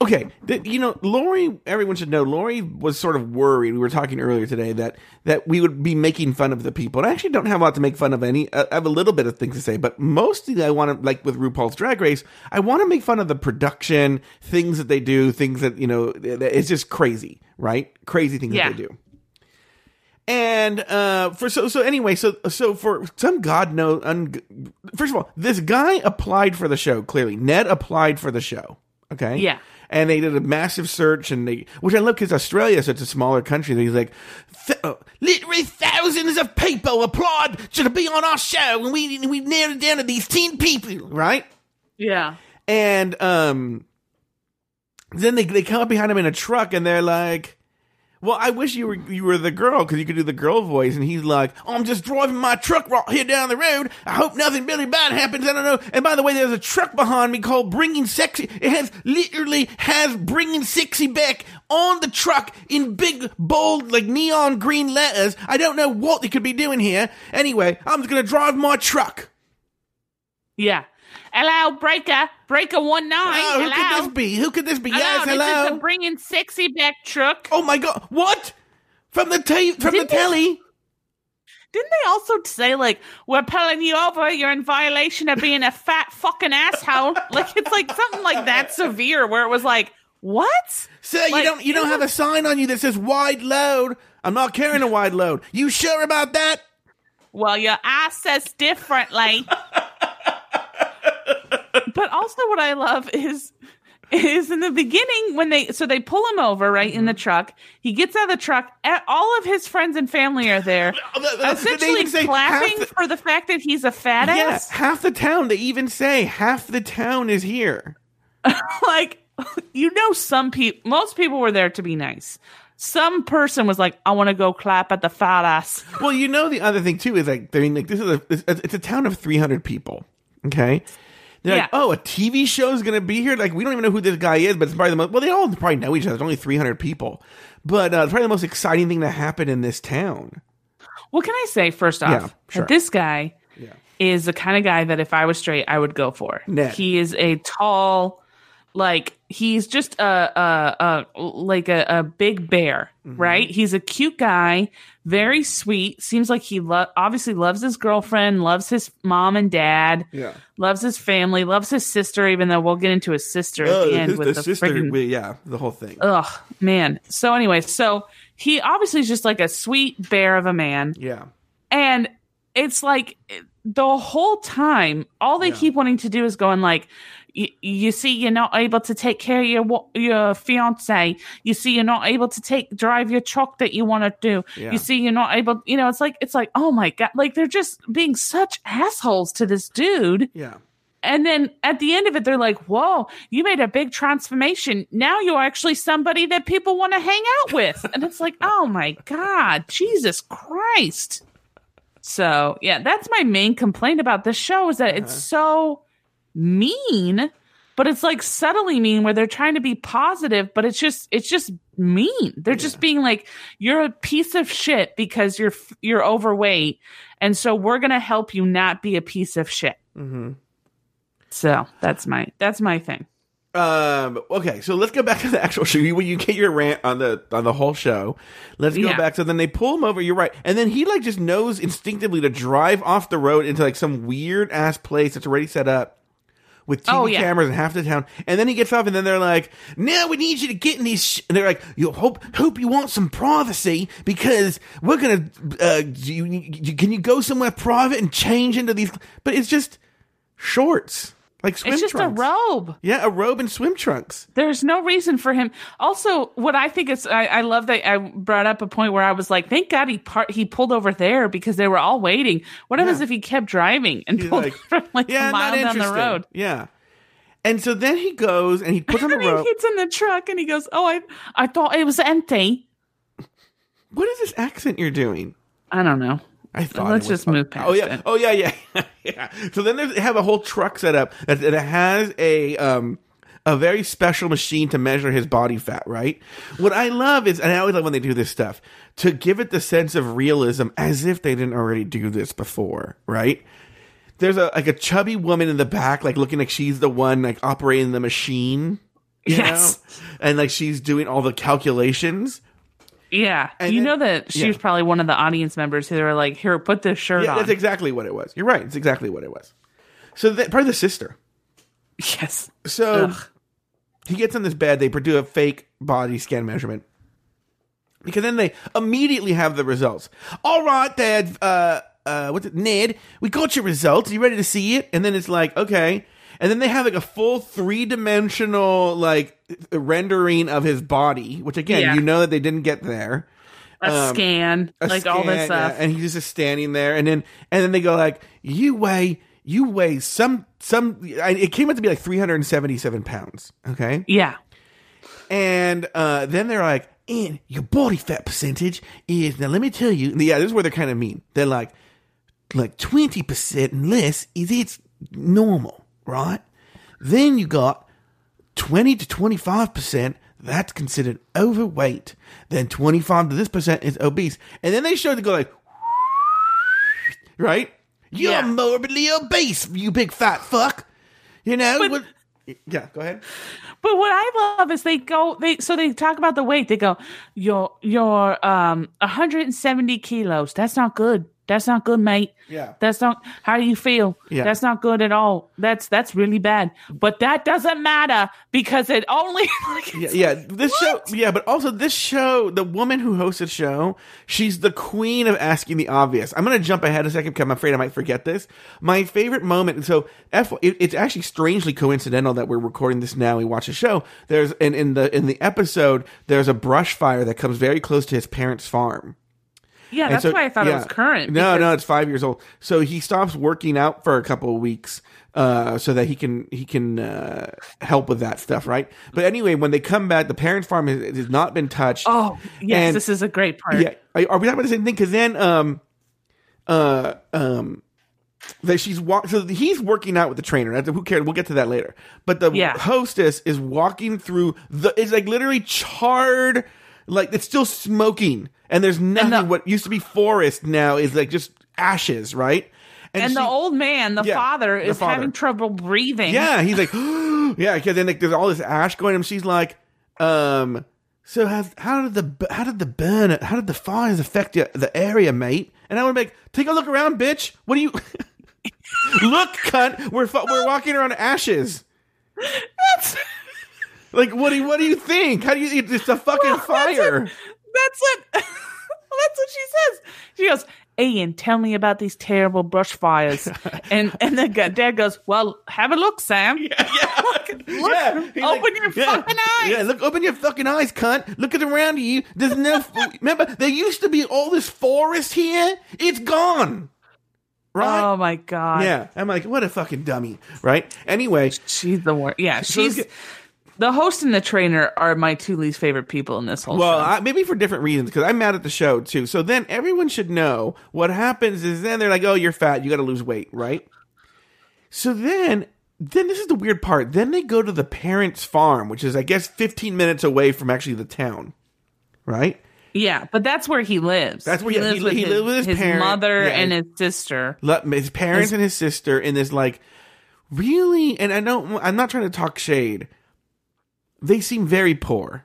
Okay, th- you know, Lauri. Everyone should know. Lauri was sort of worried. We were talking earlier today that that we would be making fun of the people. And I actually don't have a lot to make fun of. Any, I have a little bit of things to say, but mostly I want to like with RuPaul's Drag Race. I want to make fun of the production, things that they do, things that you know. It's just crazy, right? Crazy things Yeah. that they do. And uh, for so so anyway, so so for some god knows. Un- first of all, this guy applied for the show. Clearly, Ned applied for the show. Okay, Yeah. and they did a massive search, and they which I love because Australia is such a smaller country. That he's like, th- uh, literally thousands of people applied to be on our show, and we we narrowed it down to these ten people, right? Yeah. And um, then they they come up behind him in a truck, and they're like, "Well, I wish you were you were the girl because you could do the girl voice." And he's like, oh, "I'm just driving my truck right here down the road. I hope nothing really bad happens. I don't know." And by the way, there's a truck behind me called Bringing Sexy. It has literally has Bringing Sexy back on the truck in big bold like neon green letters. I don't know what they could be doing here. Anyway, I'm just gonna drive my truck. Yeah. Hello, breaker, breaker one nine. Oh, who hello. could this be? Who could this be? Hello, yes, this hello. is the bringing sexy back truck. Oh my god! What from the ta- from Didn't the telly? Didn't they also say like we're pulling you over? You're in violation of being a fat fucking asshole. like it's like something like that severe, where it was like, what? Sir, you don't you don't have a sign on you that says wide load. I'm not carrying a wide load. You sure about that? Well, your ass says differently. but also, what I love is is in the beginning when they so they pull him over right in the Mm-hmm. truck. He gets out of the truck. All of his friends and family are there, essentially clapping the- for the fact that he's a fat Yeah, ass. half the town. They even say half the town is here. like you know some people most people were there to be nice some person was like, I want to go clap at the fat ass. Well, you know the other thing too is like I mean like this is a it's, it's a town of 300 people. Okay. They're like, Yeah. oh, a TV show is going to be here. Like, we don't even know who this guy is, but it's probably the most. Well, they all probably know each other. It's only 300 people, but uh, it's probably the most exciting thing to happen in this town. What can I say first off? Yeah, sure. That this guy Yeah. is the kind of guy that if I was straight, I would go for. Ned. He is a tall, like he's just a a, a like a, a big bear, Mm-hmm. right? He's a cute guy, very sweet. Seems like he lo- obviously loves his girlfriend, loves his mom and dad, Yeah. loves his family, loves his sister. Even though we'll get into his sister at Oh, the end his- with the the, sister, friggin- yeah, the whole thing. Ugh, man. So anyway, so he obviously is just like a sweet bear of a man. yeah. And it's like the whole time, all they Yeah. keep wanting to do is going like, y- you see, you're not able to take care of your your fiance. You see, you're not able to take drive your truck that you want to do. Yeah. You see, you're not able. You know, it's like it's like, oh my god, like they're just being such assholes to this dude. Yeah. And then at the end of it, they're like, whoa, you made a big transformation. Now you're actually somebody that people want to hang out with. And it's like, oh my God, Jesus Christ. So, yeah, that's my main complaint about this show is that it's uh-huh. so mean, but it's like subtly mean where they're trying to be positive, but it's just, it's just mean. They're just being like, you're a piece of shit because you're, you're overweight. And so we're going to help you not be a piece of shit. Mm-hmm. So that's my that's my thing. Um. Okay. So let's go back to the actual show. You, when you get your rant on the on the whole show, let's go Yeah. back. So then they pull him over. You're right, and then he like just knows instinctively to drive off the road into like some weird ass place that's already set up with TV Oh, yeah. cameras in half the town. And then he gets off, and then they're like, "Now we need you to get in these." Sh-. And they're like, "You hope hope you want some privacy because we're gonna. Uh, you, you, can you go somewhere private and change into these?" But it's just shorts, like swim it's just trunks. a robe. Yeah, a robe and swim trunks. There's no reason for him. Also, what I think is, I, I love that I brought up a point where I was like, thank God he par- he pulled over there because they were all waiting. What happens Yeah. if he kept driving and He's pulled like, over like Yeah, a mile not down the road? Yeah. And so then he goes and he puts on the And he gets in the truck and he goes, "Oh, I I thought it was empty." What is this accent you're doing? I don't know. I thought Let's just move past Oh yeah, it. oh yeah, yeah, yeah. So then they have a whole truck set up that, that has a um a very special machine to measure his body fat. Right. What I love is, and I always love when they do this stuff to give it the sense of realism, as if they didn't already do this before. Right. There's a like a chubby woman in the back, like looking like she's the one like operating the machine. You Yes. know? And like she's doing all the calculations. Yeah, And you then- know that she yeah. was probably one of the audience members who were like, "Here, put this shirt Yeah, on." that's exactly what it was. You're right. It's exactly what it was. So that probably the sister. yes. So Ugh. he gets on this bed. They do a fake body scan measurement because then they immediately have the results. All right, Dad. Uh, uh, what's it, Ned? We got your results. you ready to see it? And then it's like, okay. And then they have like a full three dimensional like rendering of his body, which again, Yeah. you know that they didn't get there. A Um, scan, a like all this stuff. yeah, and he's just standing there, and then and then they go like, "You weigh, you weigh some some." I- It came out to be like three hundred and seventy seven pounds. Okay, yeah. and uh, then they're like, "And your body fat percentage is now." Let me tell you, yeah, this is where they're kind of mean. They're like, like twenty percent less is it's normal, right? Then you got 20 to 25%, that's considered overweight. Then 25 to this percent is obese. And then they show to go like, right? You're Yeah. morbidly obese, you big fat fuck. You know? But- what- yeah, go ahead. But what I love is they go they so they talk about the weight. They go, You're you're um 170 kilos. That's not good. That's not good, mate. Yeah. That's not how do you feel? Yeah. That's not good at all. That's that's really bad. But that doesn't matter because it only like, Yeah, yeah. This show, yeah, but also this show, the woman who hosts the show, she's the queen of asking the obvious. I'm going to jump ahead a second because I'm afraid I might forget this. My favorite moment, so F, it, it's actually strangely coincidental that we're recording this now. We watch a show. There's in in the in the episode, there's a brush fire that comes very close to his parents' farm. Yeah, And that's why I thought it was current, No, no, it's five years old. So he stops working out for a couple of weeks, uh, so that he can he can uh, help with that stuff, right? But anyway, when they come back, the parents' farm has, has not been touched. Oh, yes, And- this is a great part. Yeah, are are we talking about the same thing? Because then, um, uh, um, that she's walk. So he's working out with the trainer. Who cares? We'll get to that later. But the Yeah. hostess is walking through the. It's like literally charred. Like it's still smoking, and there's nothing. the- what used to be forest now is like just ashes, right? And the she- old man, the Yeah, father, the is father. having trouble breathing. yeah, he's like, yeah, because then like, there's all this ash going. And she's like, um, so has how did the how did the burn how did the fires affect the, the area, mate? And I would make take a look around, bitch. What do you look, cunt? We're we're walking around ashes. That's. like what do you, what do you think? How do you? It's a fucking That's fire. what, that's what that's what she says. She goes, Ian, tell me about these terrible brush fires. and and the dad goes, Well, have a look, Sam. Yeah, Look, yeah. Open your yeah, fucking eyes. Yeah, look, open your fucking eyes, cunt. Look at around you. There's no. remember, there used to be all this forest here. It's gone. Right? Oh my god. yeah. I'm like, what a fucking dummy. Right? Anyway, She's the worst. Yeah, she's the host and the trainer are my two least favorite people in this whole well, show. I, maybe for different reasons because I'm mad at the show too. So then everyone should know what happens is then they're like, oh, you're fat. You got to lose weight, right? So then. Then this is the weird part. Then they go to the parents' farm, which is, I guess, 15 minutes away from actually the town, right? yeah, but that's where he lives. That's where- yeah, he- with he his, lives with his parent- mother yeah, and his- his sister. His parents and his sister in this like really and i don't i'm not trying to talk shade they seem very poor.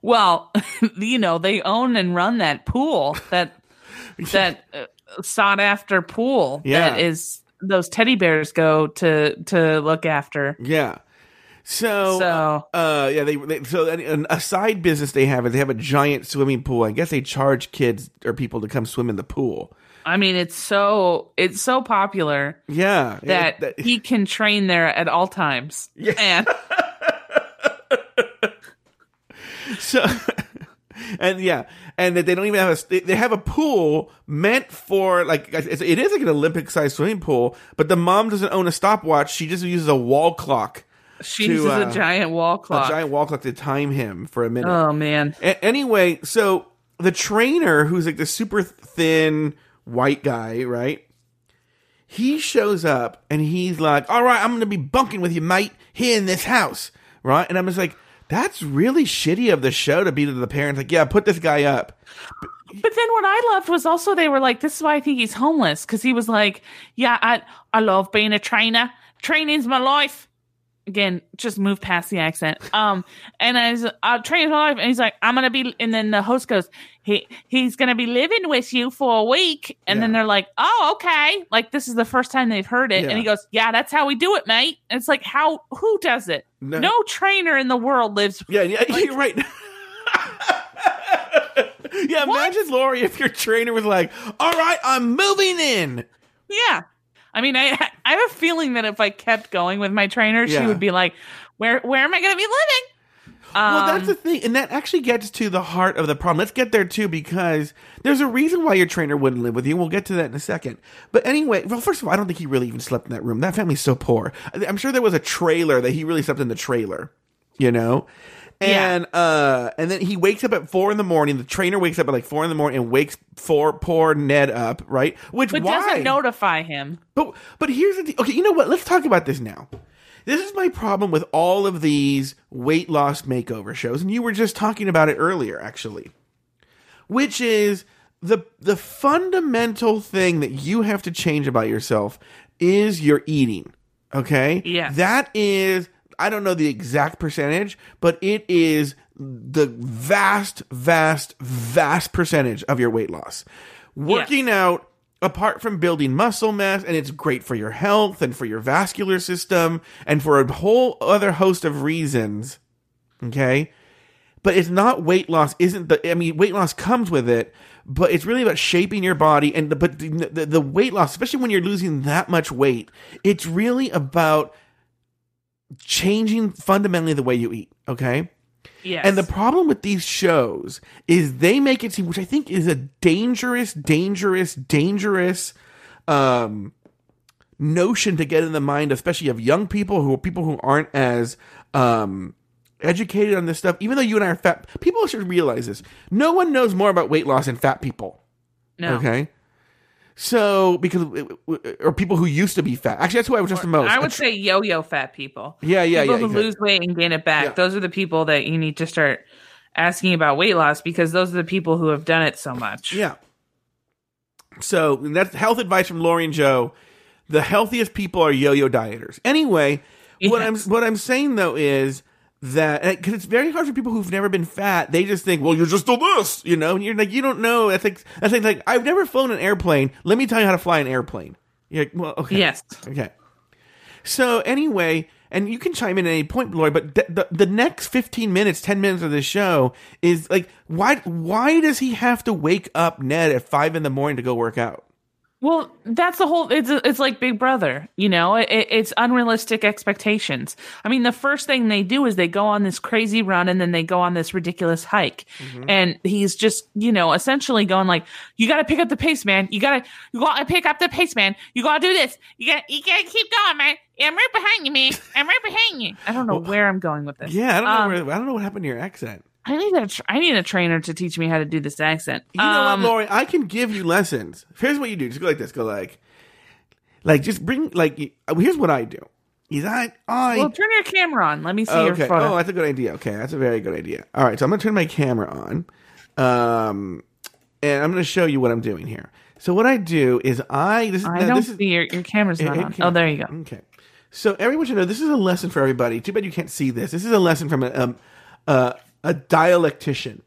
Well, you know, they own and run that pool that that uh, sought after pool Yeah. that is those teddy bears go to to look after. yeah. So, So- uh yeah they, they so an, a side business they have is they have a giant swimming pool. I guess they charge kids or people to come swim in the pool I mean, it's so it's so popular yeah that, It- he can train there at all times. Yeah. And so and yeah and that they don't even have a they- they have a pool meant for like it's- it is like an olympic sized swimming pool but the mom doesn't own a stopwatch she just uses a wall clock she to, uses uh, a giant wall clock. a giant wall clock to time him for a minute oh man. A- anyway so the trainer who's like the super thin white guy right he shows up and he's like all right i'm gonna be bunking with you mate here in this house right and i'm just like that's really shitty of the show to be to the parents like yeah put this guy up But then what I loved was also they were like, "This is why I think he's homeless," because he was like, "Yeah, I I love being a trainer. Training's my life." Again, just move past the accent. Um, and I was, uh, training's my life, and he's like, "I'm gonna be," and then the host goes, "He he's gonna be living with you for a week," and then they're like, "Oh, okay." Like this is the first time they've heard it, Yeah. and he goes, "Yeah, that's how we do it, mate." And it's like, how who does it? No. No, trainer in the world lives. yeah, yeah you're right yeah imagine Lauri if your trainer was like all right i'm moving in Yeah. I mean, I I have a feeling that if I kept going with my trainer, Yeah. she would be like, "Where where am I going to be living?" Well, that's Um, the thing, and that actually gets to the heart of the problem. Let's get there too, because there's a reason why your trainer wouldn't live with you. We'll get to that in a second. But anyway, well, first of all, I don't think he really even slept in that room. That family's so poor. I'm sure there was a trailer that he really slept in the trailer. You know. Yeah. And uh, and then he wakes up at four in the morning. The trainer wakes up at like four in the morning and wakes for poor Ned up, right? Which but why? doesn't notify him. But but here's the thing. Okay, you know what? Let's talk about this now. This is my problem with all of these weight loss makeover shows, and you were just talking about it earlier, actually. Which is the the fundamental thing that you have to change about yourself is your eating. Okay? Yeah. That is I don't know the exact percentage, but it is the vast, vast, vast percentage of your weight loss. Working out apart from building muscle mass and it's great for your health and for your vascular system and for a whole other host of reasons okay but it's not weight loss isn't the i mean weight loss comes with it but it's really about shaping your body and the, but the, the, the weight loss especially when you're losing that much weight it's really about changing fundamentally the way you eat okay Yes. And the problem with these shows is they make it seem, which I think is a dangerous, dangerous, dangerous um, notion to get in the mind, especially of young people who are people who aren't as um, educated on this stuff. Even though you and I are fat, people should realize this. No one knows more about weight loss than fat people. no. Okay. So, because, or people who used to be fat. Actually, that's who I was just the most. I would say yo-yo fat people. Yeah, yeah, people yeah, who exactly. lose weight and gain it back. Yeah. Those are the people that you need to start asking about weight loss because those are the people who have done it so much. Yeah. So that's health advice from Lauri and Joe. The healthiest people are yo-yo dieters. Anyway, what I'm what I'm saying though is that eh, because it's very hard for people who've never been fat. They just think, well, you're just a this, you know. And you're like, you don't know. I think I think like I've never flown an airplane. Let me tell you how to fly an airplane. You're like, well, okay, Yes. okay. So anyway, and you can chime in at any point, Lauri, but th- the the next fifteen minutes, ten minutes of the show is like, why why does he have to wake up Ned at five in the morning to go work out? Well, that's the whole. It's it's like Big Brother, you know. It, it's unrealistic expectations. I mean, the first thing they do is they go on this crazy run, and then they go on this ridiculous hike, Mm-hmm. and he's just, you know, essentially going like, "You got to pick up the pace, man. You got to, you got to pick up the pace, man. You got to do this. You got, you got to keep going, man. I'm right behind you, man. I'm right behind you." I don't know where I'm going with this. Yeah, I don't know. Um, where, I don't know what happened to your accent. I need a, tr- I need a trainer to teach me how to do this accent. You know Um, what, Lauri? I can give you lessons. Here's what you do. Just go like this. Go like, like just bring like. Here's what I do. Is I I Well, turn your camera on. Let me see Oh, your okay. photo. Oh, that's a good idea. Okay, that's a very good idea. All right, so I'm gonna turn my camera on, um, and I'm gonna show you what I'm doing here. So what I do is I this is I now, don't this is see your your camera's not it on. Oh, there you go. Okay, so everyone should know this is a lesson for everybody. Too bad you can't see this. This is a lesson from a um, uh, a dialectician.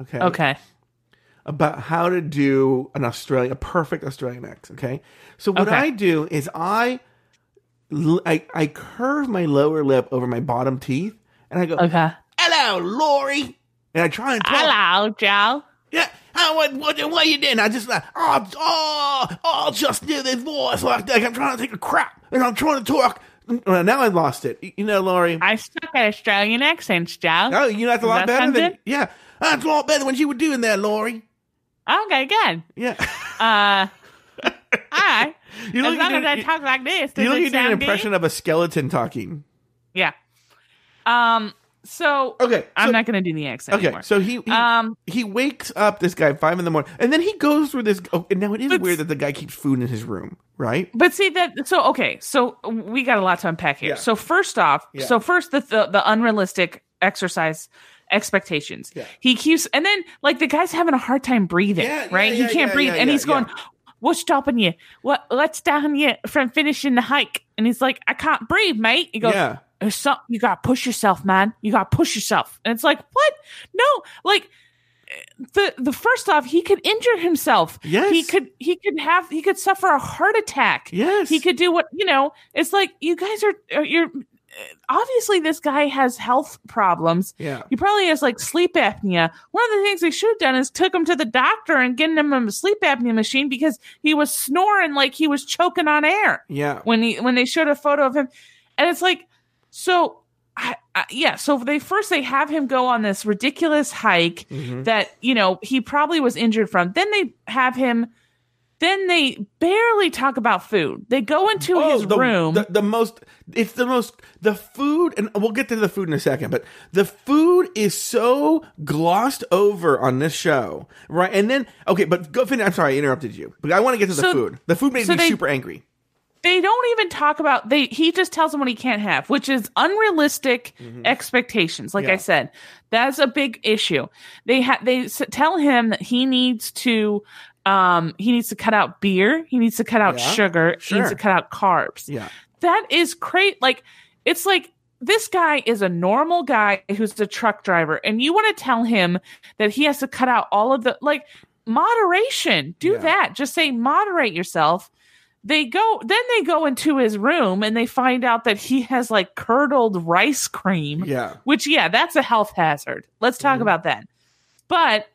Okay. Okay. about how to do an Australian, a perfect Australian accent. Okay, so what Okay. I do is I, l- I, I curve my lower lip over my bottom teeth, and I go, Okay. "Hello, Lauri," and I try and talk. Hello, Joe. Yeah, how, what, what, what you doing? I just like, oh, oh, oh, I'll just do this voice like that. I'm trying to take a crap, and I'm trying to talk. Well, now I lost it. You know, Lauri. I suck at Australian accents, Joe. Oh, you know that's a lot that better than yeah. That's a lot better than what you were doing there, Lauri. Okay, good. Yeah. Uh, alright. You As look long like as I you- talk like this, You like you're doing an impression good? of a skeleton talking. Yeah. Um. So Okay, I'm not going to do the accent Okay, anymore. so he he, Um, he wakes up this guy five in the morning, and then he goes through this. Oh, and now it is But- weird that the guy keeps food in his room, right? But see that so okay, so we got a lot to unpack here. Yeah. So first off, Yeah. so first the, the the unrealistic exercise expectations. Yeah. He keeps and then like the guy's having a hard time breathing, Yeah, right? yeah, he can't breathe and he's going. What's stopping you? What what's down you from finishing the hike? And he's like, I can't breathe, mate. He goes, Yeah. There's you gotta push yourself, man. You gotta push yourself. And it's like, what? No, like the the first off, he could injure himself. Yes. He could he could have he could suffer a heart attack. Yes, He could do what you know. It's like you guys are are- you're obviously this guy has health problems. Yeah, He probably has like sleep apnea. One of the things they should have done is took him to the doctor and getting him a sleep apnea machine because he was snoring like he was choking on air yeah, when he when they showed a photo of him, and it's like so. I, I, yeah, so they first they have him go on this ridiculous hike Mhm. that you know he probably was injured from. Then they have him. Then they barely talk about food. They go into his Oh, the, room. The, the most, it's the most, the food, and we'll get to the food in a second, but the food is so glossed over on this show, right? And then, okay, but go finish. I'm sorry, I interrupted you, but I want to get to the So- food. The food made so me they- super angry. They don't even talk about they he just tells them what he can't have which is unrealistic expectations like Mm-hmm. Yeah. i said. That's a big issue. They ha- they s- tell him that he needs to um he needs to cut out beer he needs to cut out Yeah, sugar he needs to cut out carbs. Yeah, that is great like it's like this guy is a normal guy who's a truck driver and you want to tell him that he has to cut out all of the like moderation. Do Yeah. that. Just say moderate yourself they go then they go into his room and they find out that he has like curdled rice cream yeah, which yeah that's a health hazard let's talk Mhm. about that but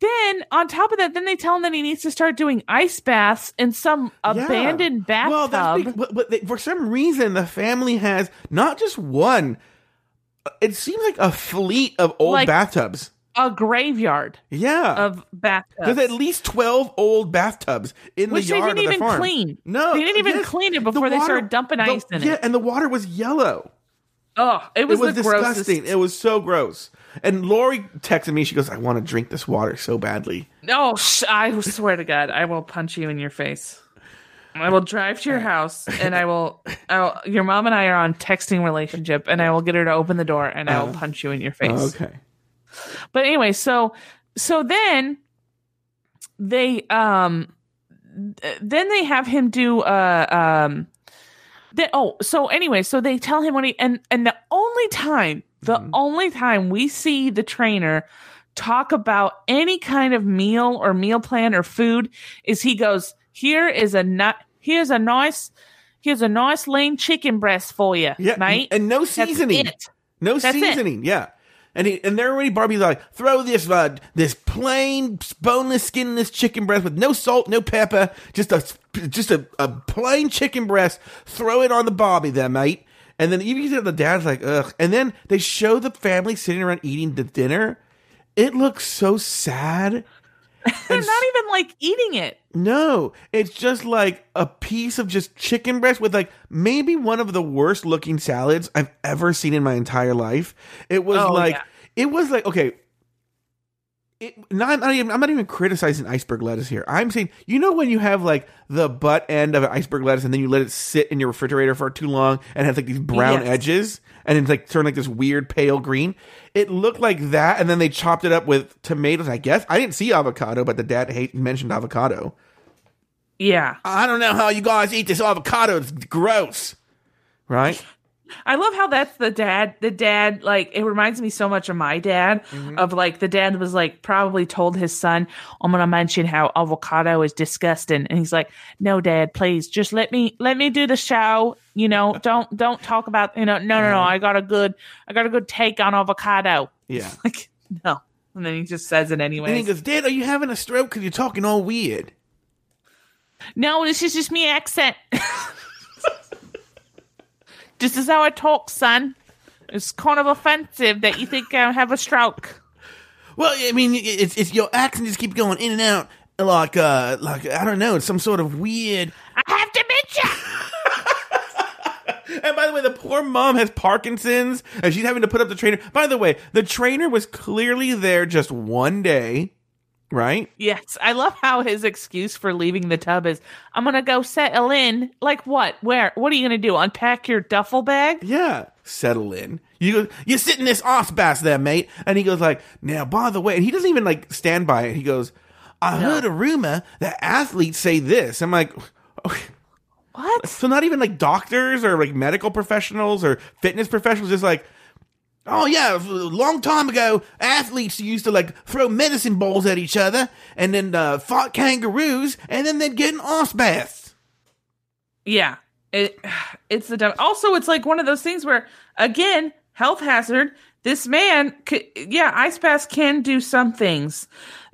then on top of that then they tell him that he needs to start doing ice baths in some Yeah. abandoned bathtub Well, that's because, but, but they, for some reason the family has not just one, it seems like a fleet of old Like- bathtubs. A graveyard Yeah. of bathtubs. There's at least 12 old bathtubs in Which the they yard didn't of the even farm. clean. No. They didn't even yes. clean it The before they water- started dumping the- ice in Yeah, it. and the water was yellow. Oh, it It was, was, the disgusting. grossest. It was so gross. And Lori texted me. She goes, "I want to drink this water so badly." No, sh- I swear to God, I will punch you in your face. I will drive to your house and I will. I'll, your mom and I are on texting relationship, and I will get her to open the door and I will oh. punch you in your face. Okay. But anyway, so so then they um th- then they have him do uh um then oh so anyway so they tell him when he and and the only time the only time we see the trainer talk about any kind of meal or meal plan or food is he goes here is a nut here's a nice here's a nice lean chicken breast for you Yeah, mate and no seasoning. it. No That's it. seasoning. Yeah. And he, and they're already Barbie's like throw this uh, this plain boneless skinless chicken breast with no salt no pepper just a just a, a plain chicken breast throw it on the Barbie there mate. And then even the dad's like ugh and then they show the family sitting around eating the dinner. It looks so sad they're not even like eating it no, it's just like a piece of just chicken breast with like maybe one of the worst looking salads I've ever seen in my entire life. It was Oh, like yeah. it was like okay. It, not, not even, I'm not even criticizing iceberg lettuce here. I'm saying, you know, when you have like the butt end of an iceberg lettuce and then you let it sit in your refrigerator for too long and it has like these brown Yes. edges and it's like turned like this weird pale green. It looked like that, and then they chopped it up with tomatoes. I guess I didn't see avocado, but the dad hate mentioned avocado. yeah I don't know how you guys eat this avocado. It's gross. Right? I love how that's the dad. The dad, like, it reminds me so much of my dad. Mm-hmm. Of like, the dad was like, probably told his son, "I'm gonna mention how avocado is disgusting," and he's like, "No, dad, please, just let me let me do the show. You know, don't don't talk about you know, no, no, no. I got a good, I got a good take on avocado. Uh-huh. Yeah. Like, no." And then he just says it anyway. And he goes, Dad, are you having a stroke? Because you're talking all weird. No, this is just me accent. this is how I talk, son. It's kind of offensive that you think I have a stroke. Well, I mean, it's, it's your accent just keeps going in and out. Like, uh, like I don't know, it's some sort of weird. I have dementia. And by the way, the poor mom has Parkinson's, and she's having to put up the trainer. By the way, the trainer was clearly there just one day, right? yes, I love how his excuse for leaving the tub is, "I'm gonna go settle in." Like what? Where? What are you gonna do? Unpack your duffel bag? Yeah, settle in. You go, you're sitting this ass bass there, mate. And he goes like, now, by the way, and he doesn't even like stand by it. He goes, I heard a rumor that athletes say this. I'm like, okay. What? so not even like doctors or like medical professionals or fitness professionals, just like, oh yeah, a long time ago, athletes used to like throw medicine balls at each other and then uh, fought kangaroos and then they'd get an ass bath. Yeah. It it's the dumb. Also, it's like one of those things where again, health hazard. This man, c- yeah, ice baths can do some things,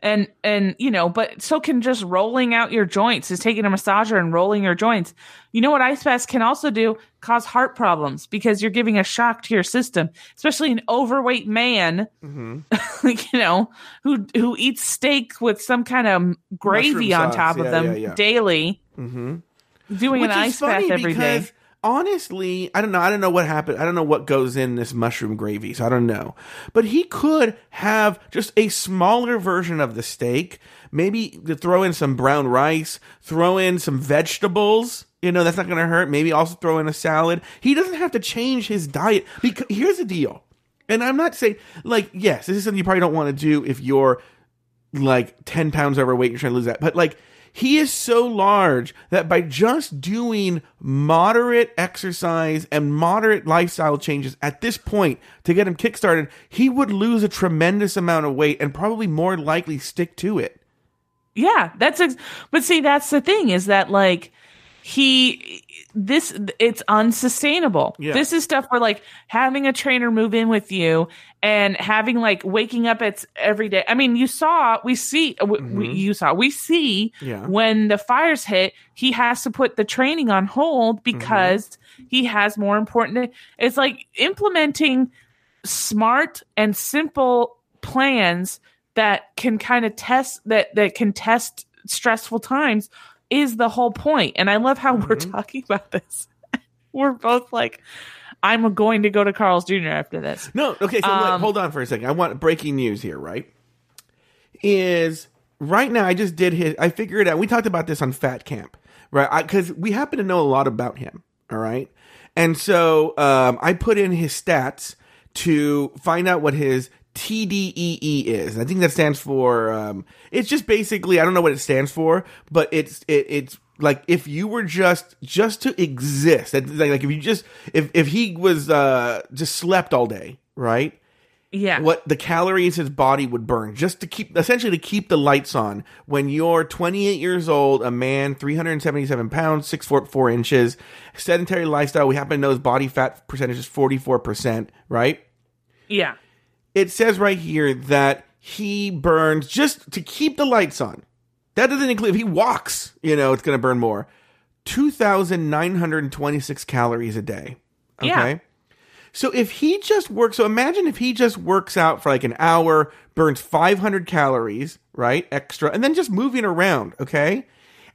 and and you know, but so can just rolling out your joints, is taking a massager and rolling your joints. You know what ice baths can also do? Cause heart problems because you're giving a shock to your system, especially an overweight man, like you know, who who eats steak with some kind of gravy Mushroom on sauce. top of Yeah, them yeah, yeah. daily. Mm-hmm. Doing Which an ice bath every day. Honestly, I don't know. I don't know what happened. I don't know what goes in this mushroom gravy, so I don't know. But he could have just a smaller version of the steak. Maybe throw in some brown rice, throw in some vegetables. You know, that's not going to hurt. Maybe also throw in a salad. He doesn't have to change his diet. Because here's the deal. And I'm not saying, like, yes, this is something you probably don't want to do if you're like 10 pounds overweight, you're trying to lose that. But like, he is so large that by just doing moderate exercise and moderate lifestyle changes at this point to get him kickstarted, he would lose a tremendous amount of weight and probably more likely stick to it. Yeah, that's ex- but see that's the thing is that like he this it's unsustainable. Yeah. This is stuff where like having a trainer move in with you and having like waking up at every day. I mean, you saw we see w we, you saw we see Mm-hmm. Yeah. when the fires hit, he has to put the training on hold because he has more important it's like implementing smart and simple plans that can kind of test that that can test stressful times is the whole point. And I love how we're Mhm. talking about this. we're both like, I'm going to go to Carl's Jr. after this. No, okay, so Um, hold on for a second. I want breaking news here, right? Is right now I just did his I figured out we talked about this on Fat Camp, right? Because we happen to know a lot about him, all right? And so um, I put in his stats to find out what his TDEE is. I think that stands for um, it's just basically I don't know what it stands for, but it's it, it's like if you were just just to exist, like, like if you just if if he was uh just slept all day, right? Yeah. what the calories his body would burn just to keep essentially to keep the lights on when you're 28 years old a man 377 pounds 6 foot 4 inches sedentary lifestyle we happen to know his body fat percentage is 44% right Yeah. it says right here that he burns just to keep the lights on that doesn't include if he walks you know it's going to burn more 2926 calories a day okay Yeah. so if he just works, so imagine if he just works out for like an hour, burns 500 calories, right? Extra, and then just moving around, okay?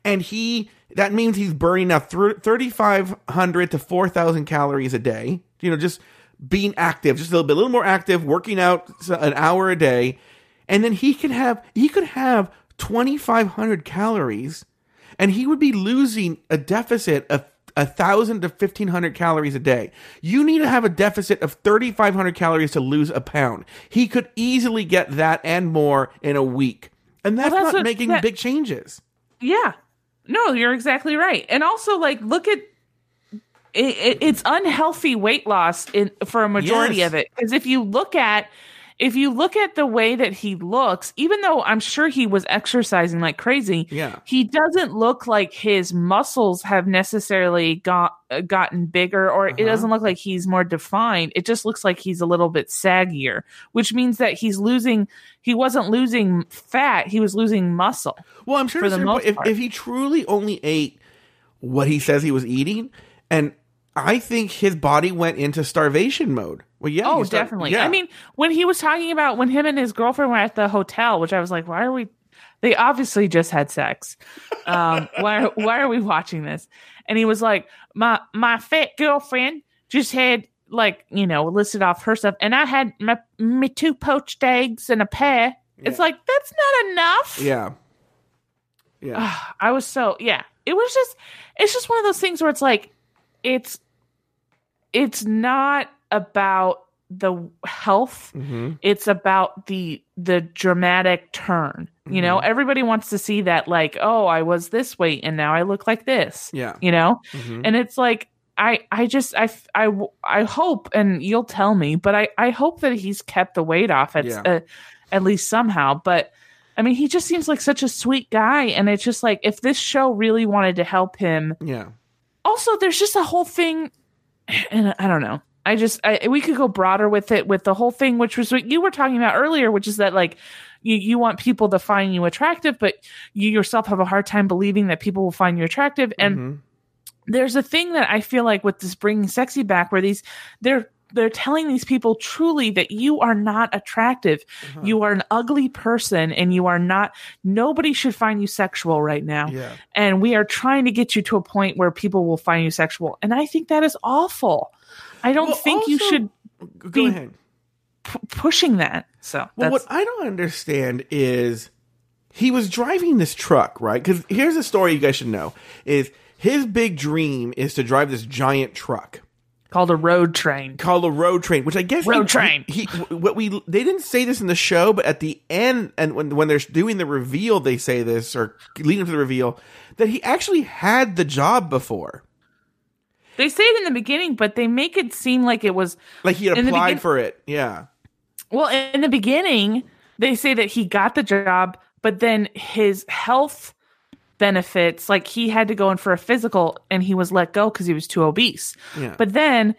And he, that means he's burning now 3,500 to 4,000 calories a day, you know, just being active, just a little bit, a little more active, working out an hour a day. And then he could have, he could have 2,500 calories and he would be losing a deficit of a thousand to fifteen hundred calories a day. You need to have a deficit of thirty five hundred calories to lose a pound. He could easily get that and more in a week, and that's, that's not what- making that- big changes. Yeah. No, you're exactly right. And also, like, look at it, it, it's unhealthy weight loss in for a majority Yes. of it. Because if you look at if you look at the way that he looks, even though I'm sure he was exercising like crazy, Yeah. he doesn't look like his muscles have necessarily got uh, gotten bigger, or it Uh-huh. doesn't look like he's more defined. It just looks like he's a little bit saggier, which means that he's losing. He wasn't losing fat; he was losing muscle. Well, I'm sure For the most point, if, part. if he truly only ate what he says he was eating, and I think his body went into starvation mode. Well, yeah. Oh, start- definitely. yeah. I mean, when he was talking about when him and his girlfriend were at the hotel, which I was like, why are we? They obviously just had sex. Um, why? Why are we watching this? And he was like, my my fat girlfriend just had like you know listed off her stuff, and I had my my two poached eggs and a pear. It's like that's not enough. yeah, yeah, I was so yeah. It was just it's just one of those things where it's like it's it's not about the health hmm it's about the the dramatic turn you know everybody wants to see that like oh i was this weight and now i look like this yeah. you know Mhm. and it's like i i just i i i hope and you'll tell me but i i hope that he's kept the weight off at Yeah. uh, at least somehow but i mean he just seems like such a sweet guy and it's just like if this show really wanted to help him yeah. also there's just a whole thing and i don't know i just I, we could go broader with it with the whole thing which was what you were talking about earlier which is that like you, you want people to find you attractive but you yourself have a hard time believing that people will find you attractive and Mhm. there's a thing that i feel like with this bringing sexy back where these they're they're telling these people truly that you are not attractive Uh-huh. you are an ugly person and you are not nobody should find you sexual right now yeah. and we are trying to get you to a point where people will find you sexual and i think that is awful i don't Well, think you should Go be- ahead. p- pushing that so Well, what I don't understand is he was driving this truck, right? Because here's a story you guys should know: is his big dream is to drive this giant truck called a road train called a road train, which I guess Road he- train. He, what we they didn't say this in the show, but at the end, and when when they're doing the reveal, they say this or leading to the reveal that he actually had the job before, they say it in the beginning but they make it seem like it was like he had applied for it. Yeah, well in the beginning they say that he got the job but then his health benefits like he had to go in for a physical and he was let go because he was too obese yeah, But then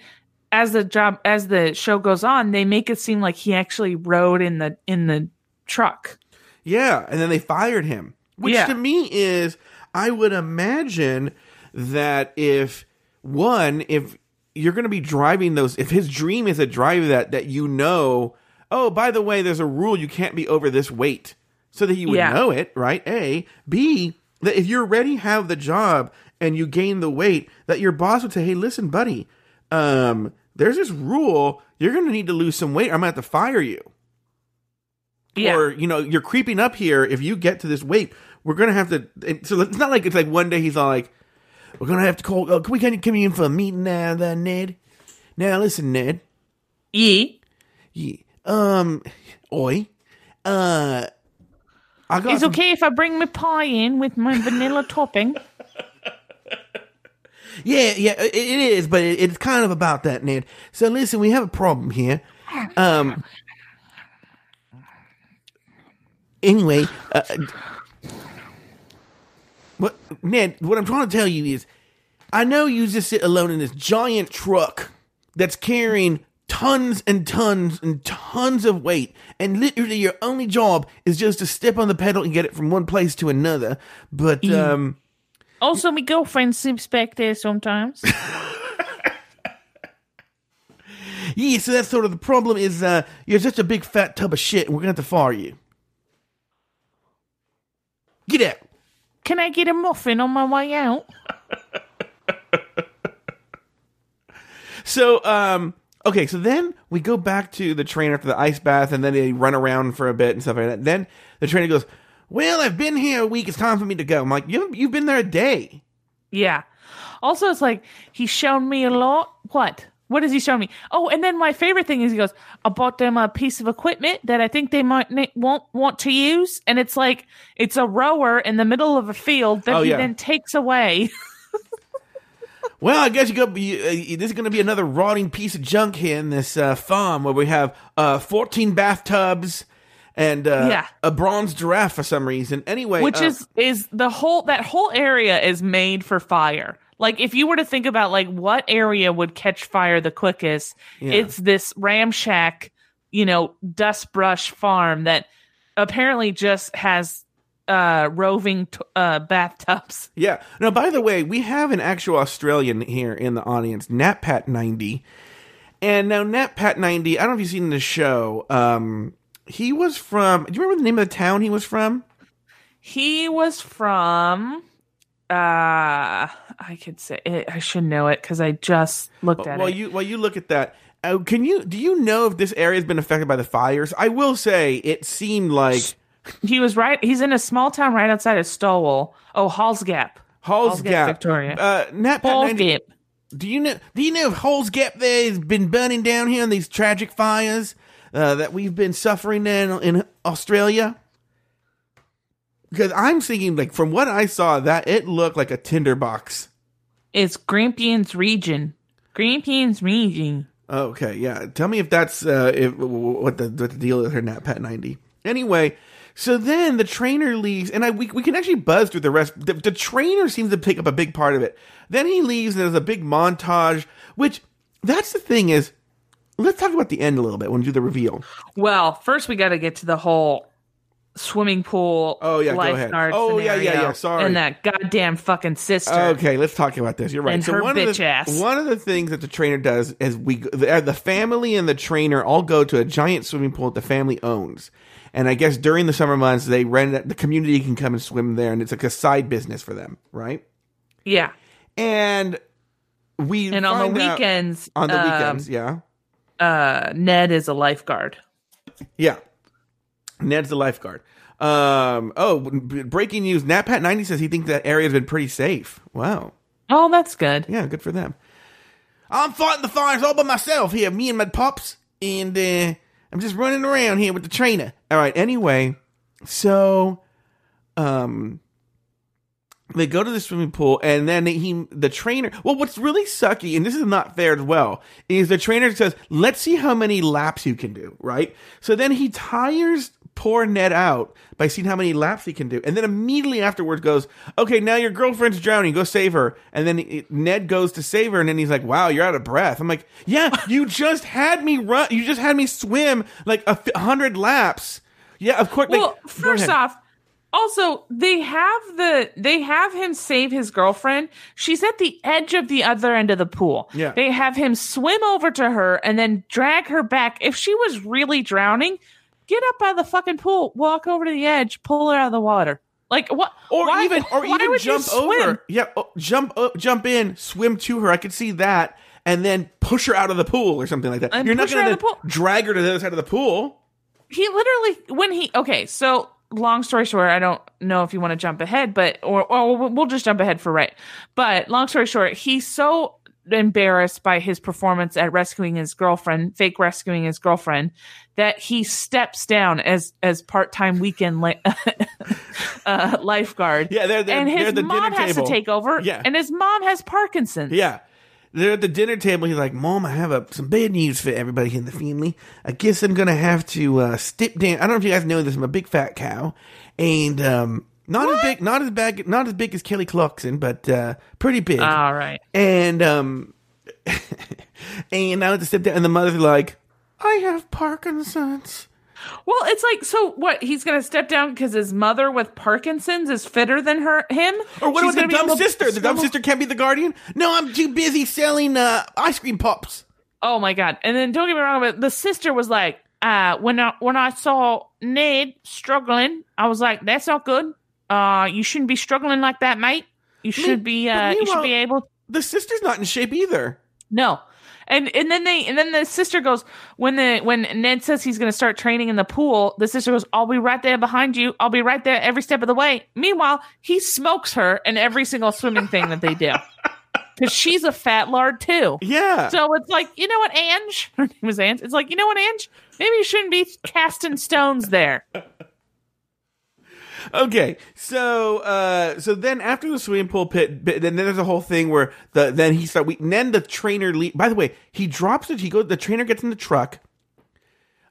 as the job as the show goes on, they make it seem like he actually rode in the in the truck. Yeah, and then they fired him. Which Yeah. to me is I would imagine that if one, if you're going to be driving those. If his dream is a drive that that you know, oh, by the way, there's a rule you can't be over this weight, so that he would Yeah. know it, right? A, B, that if you already have the job and you gain the weight, that your boss would say, hey, listen, buddy, um, there's this rule. You're going to need to lose some weight. or I'm going to have to fire you Yeah. or you know you're creeping up here if you get to this weight we're gonna have to so it's not like it's like one day he's all like we're gonna have to call oh, can we can you come in for a meeting now then ned now listen ned yeah. yeah, um oi uh It's some- okay if I bring my pie in with my vanilla topping. yeah yeah it, is but it, it's kind of about that ned so listen we have a problem here um anyway uh, what ned what i'm trying to tell you is i know you just sit alone in this giant truck that's carrying tons and tons and tons of weight and literally your only job is just to step on the pedal and get it from one place to another but um Also, my girlfriend sleeps back there sometimes. Yeah, so that's sort of the problem is uh, you're just a big fat tub of shit and we're to have to fire you. Get out. Can I get a muffin on my way out? So, um, okay, so then we go back to the train after the ice bath and then they run around for a bit and stuff like that. Then the trainer goes, Well, I've been here a week. It's time for me to go. I'm like, you, You've been there a day. Yeah. Also, it's like he's shown me a lot. What? What has he shown me? Oh, and then my favorite thing is he goes, "I bought them a piece of equipment that I think they might won't want to use," and it's like it's a rower in the middle of a field that Oh, he yeah. then takes away. Well, I guess you go. You, uh, this is going to be another rotting piece of junk here in this uh, farm where we have uh, 14 bathtubs and uh, Yeah. a bronze giraffe for some reason. Anyway, which uh, is is the whole that whole area is made for fire. Like if you were to think about like what area would catch fire the quickest, Yeah. it's this ramshack, you know, dust brush farm that apparently just has uh roving t- uh bathtubs. Yeah. Now, by the way, we have an actual Australian here in the audience, NatPat90. And now, NatPat90, I don't know if you've seen the show. Um, he was from, do you remember the name of the town he was from? He was from uh I could say it, I should know it cuz I just looked at While it. you, while you look at that, uh, can you, do you know if this area has been affected by the fires? I will say it seemed like he was right he's in a small town right outside of Stawell. Oh, Hall's Gap. Hall's, Hall's Gap, Gap. Victoria. Uh, Hall's NatPat90, Gap. do you know, do you know if Hall's Gap there has been burning down here in these tragic fires uh, that we've been suffering in, in Australia? Because I'm thinking, like, from what I saw, that it looked like a tinderbox. It's Grampians region. Grampians region. Okay, yeah. Tell me if that's uh, if, what the what the deal is her NatPat ninety. Anyway, so then the trainer leaves, and I we, we can actually buzz through the rest. The, the trainer seems to pick up a big part of it. Then he leaves, and there's a big montage. Which that's the thing is, let's talk about the end a little bit when we do the reveal. Well, first we got to get to the whole swimming pool. Oh, yeah, go ahead. Oh, yeah, yeah, yeah, sorry. And that goddamn fucking sister. Okay, let's talk about this. You're right. And her one bitch of the, ass. One of the things that the trainer does is we the, the family and the trainer all go to a giant swimming pool that the family owns. And I guess during the summer months they rent the community can come and swim there and it's like a side business for them, right? Yeah. And we And on the weekends, on the um, weekends, yeah. uh, Ned is a lifeguard. Yeah. Ned's the lifeguard. Um, oh, b- breaking news. NatPat90 says he thinks that area's been pretty safe. Wow. Oh, that's good. Yeah, good for them. I'm fighting the fires all by myself here, me and my pups, and uh, I'm just running around here with the trainer. All right. Anyway, so um, they go to the swimming pool, and then he, the trainer. Well, what's really sucky, and this is not fair as well, is the trainer says, "Let's see how many laps you can do." Right. So then he tires poor Ned out by seeing how many laps he can do, and then immediately afterwards goes, "Okay, now your girlfriend's drowning. Go save her." And then it- Ned goes to save her, and then he's like, "Wow, you're out of breath." I'm like, "Yeah, you just had me run. You just had me swim like a f- hundred laps." Yeah, of course. like- Well, go first off, Also, they have the they have him save his girlfriend. She's at the edge of the other end of the pool. Yeah. They have him swim over to her and then drag her back. If she was really drowning, get up out of the fucking pool, walk over to the edge, pull her out of the water. Like what? Or why- even, or even jump over. Yeah, oh, jump, up, jump in, swim to her. I could see that, and then push her out of the pool or something like that. And You're not going to of the pool. drag her to the other side of the pool. he literally when he okay so long story short i don't know if you want to jump ahead but or, or we'll just jump ahead for right but long story short he's so embarrassed by his performance at rescuing his girlfriend fake rescuing his girlfriend that he steps down as as part-time weekend li- uh, lifeguard Yeah, they're- they're- and they're his the mom has table. to take over Yeah. and his mom has parkinson's Yeah. They're at the dinner table. He's like, Mom, I have a, some bad news for everybody in the family. I guess I'm going to have to uh, step down. I don't know if you guys know this. I'm a big fat cow. And um, not as big, not as big, not as big as Kelly Clarkson, but uh, pretty big. all right and um, and I had to step down. And the mother's like, I have Parkinson's. Well, it's like so. What he's going to step down because his mother with Parkinson's is fitter than her him. Or what She's about the dumb sister? The dumb sister can't be the guardian? No, I'm too busy selling uh, ice cream pops. Oh my god! And then don't get me wrong, but the sister was like, uh, when I when I saw Ned struggling, I was like, that's not good. Uh, you shouldn't be struggling like that, mate. You should be. Uh, you should be able. The sister's not in shape either. No. And and then they and then the sister goes when the when Ned says he's going to start training in the pool, the sister goes, "I'll be right there behind you. I'll be right there every step of the way." Meanwhile, he smokes her in every single swimming thing that they do because she's a fat lard too. Yeah. So it's like you know what, Ange? Her name was Ange. It's like you know what, Ange? Maybe you shouldn't be casting stones there. Okay, so uh, so then after the swimming pool pit, then there's a whole thing where the then he start. We, then the trainer. Le- by the way, he drops it. He goes. The trainer gets in the truck.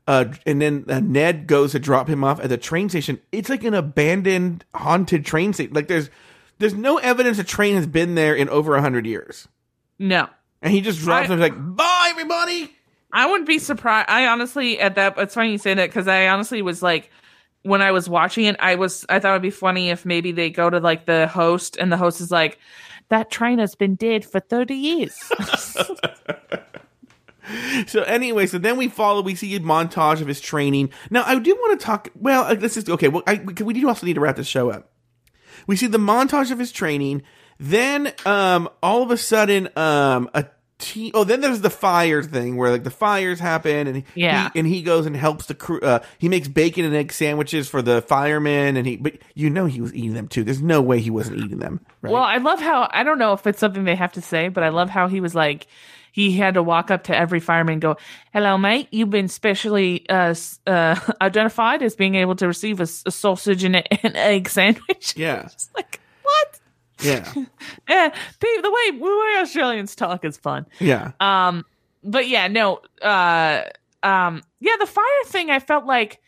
Uh, and then uh, Ned goes to drop him off at the train station. It's like an abandoned, haunted train station. Like there's, there's no evidence a train has been there in over a hundred years. No. And he just drops I- him like, "Bye, everybody." I wouldn't be surprised. I honestly, at that, it's funny you say that because I honestly was like, when I was watching it, I was, I thought it'd be funny if maybe they go to like the host and the host is like, that train has been dead for 30 years. So anyway, so then we follow. We see a montage of his training. Now I do want to talk. Well, uh, this is okay. Well, I, we do also need to wrap this show up. We see the montage of his training. Then, um, all of a sudden, um, a te- oh, then there's the fire thing where like the fires happen, and he, Yeah. he- and he goes and helps the crew. Uh, he makes bacon and egg sandwiches for the firemen, and he. But you know he was eating them too. There's no way he wasn't eating them. Right? well, I love how, I don't know if it's something they have to say, but I love how he was like, he had to walk up to every fireman and go, "Hello, mate. You've been specially uh, uh, identified as being able to receive a sausage and a- an egg sandwich." yeah, It's like what? Yeah, Yeah, the the way the way Australians talk is fun. yeah. Um, but yeah, no, uh, um, yeah, the fire thing I felt like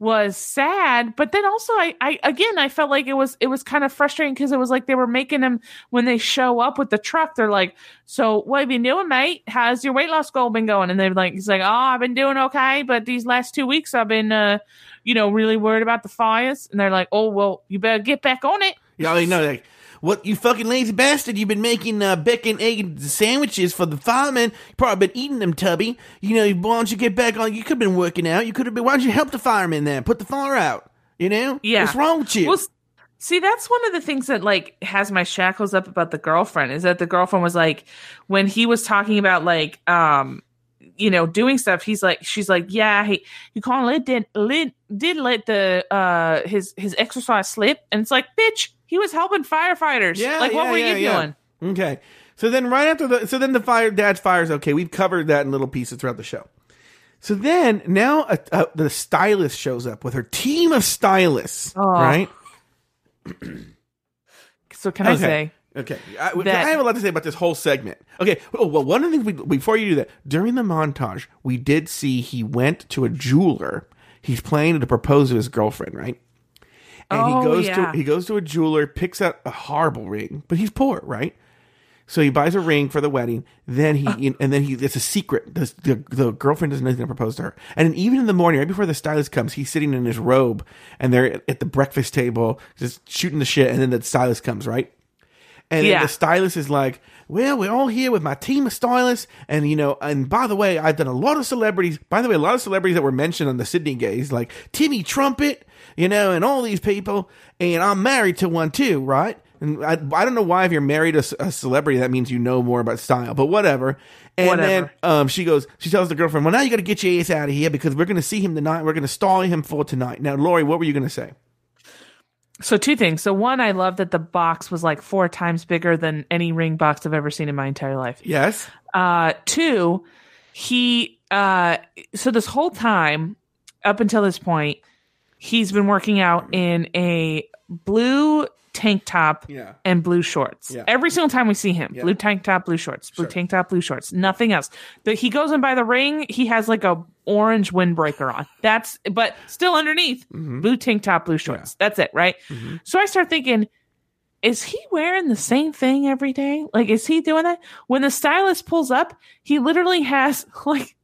was sad, but then also I, I again I felt like it was it was kind of frustrating because it was like they were making him when they show up with the truck, they're like, "So what have you been doing, mate? How's your weight loss goal been going?" And they're like, "He's like, oh, I've been doing okay, but these last two weeks I've been, uh, you know, really worried about the fires." And they're like, "Oh, well, you better get back on it." Yeah, I know. Like, what you fucking lazy bastard? You've been making uh, bacon, egg sandwiches for the firemen. You probably been eating them, Tubby. You know, why don't you get back on? You could have been working out. You could have been. Why don't you help the firemen then? Put the fire out. You know. Yeah. What's wrong with you? Well, see, that's one of the things that like has my shackles up about the girlfriend is that the girlfriend was like, when he was talking about like, um, you know, doing stuff, he's like, she's like, yeah, he kind of let did let did let the uh his his exercise slip, and it's like, bitch, he was helping firefighters. Yeah, like what yeah, were yeah, you yeah. doing? Okay. So then right after the so then the fire dad's fires okay. We've covered that in little pieces throughout the show. So then now uh, uh, the stylist shows up with her team of stylists, Oh. right? So can I say? Okay, I, That- I have a lot to say about this whole segment. Okay, oh, well, one of the things we, before you do that, during the montage, we did see he went to a jeweler. He's planning to propose to his girlfriend, right? And Oh, he goes yeah. to he goes to a jeweler, picks out a horrible ring, but he's poor, right? So he buys a ring for the wedding. Then he uh. and then he it's a secret. The, the the girlfriend doesn't know he's to propose to her. And then even in the morning, right before the stylist comes, he's sitting in his robe and they're at the breakfast table just shooting the shit. And then the stylist comes, right? And Yeah. the stylist is like, "Well, we're all here with my team of stylists, and you know, and by the way, I've done a lot of celebrities. By the way, a lot of celebrities that were mentioned on the Sydney Gays, like Timmy Trumpet, you know, and all these people. And I'm married to one too, right? And I, I don't know why if you're married to a celebrity, that means you know more about style, but whatever. And Whatever. then um, she goes, she tells the girlfriend, "Well, now you got to get your ass out of here because we're going to see him tonight. We're going to stall him for tonight." Now, Lauri, what were you going to say? So two things. So one, I love that the box was like four times bigger than any ring box I've ever seen in my entire life. Yes. Uh, two, he uh, so this whole time up until this point, he's been working out in a blue tank top Yeah. and blue shorts. Yeah. Every single time we see him, Yeah. blue tank top, blue shorts, blue Sure. tank top, blue shorts, nothing else. But he goes in by the ring, he has like a orange windbreaker on. That's but still underneath, Mm-hmm. blue tank top, blue shorts. That's it, right? So I start thinking, is he wearing the same thing every day? Like, is he doing that? When the stylist pulls up, he literally has like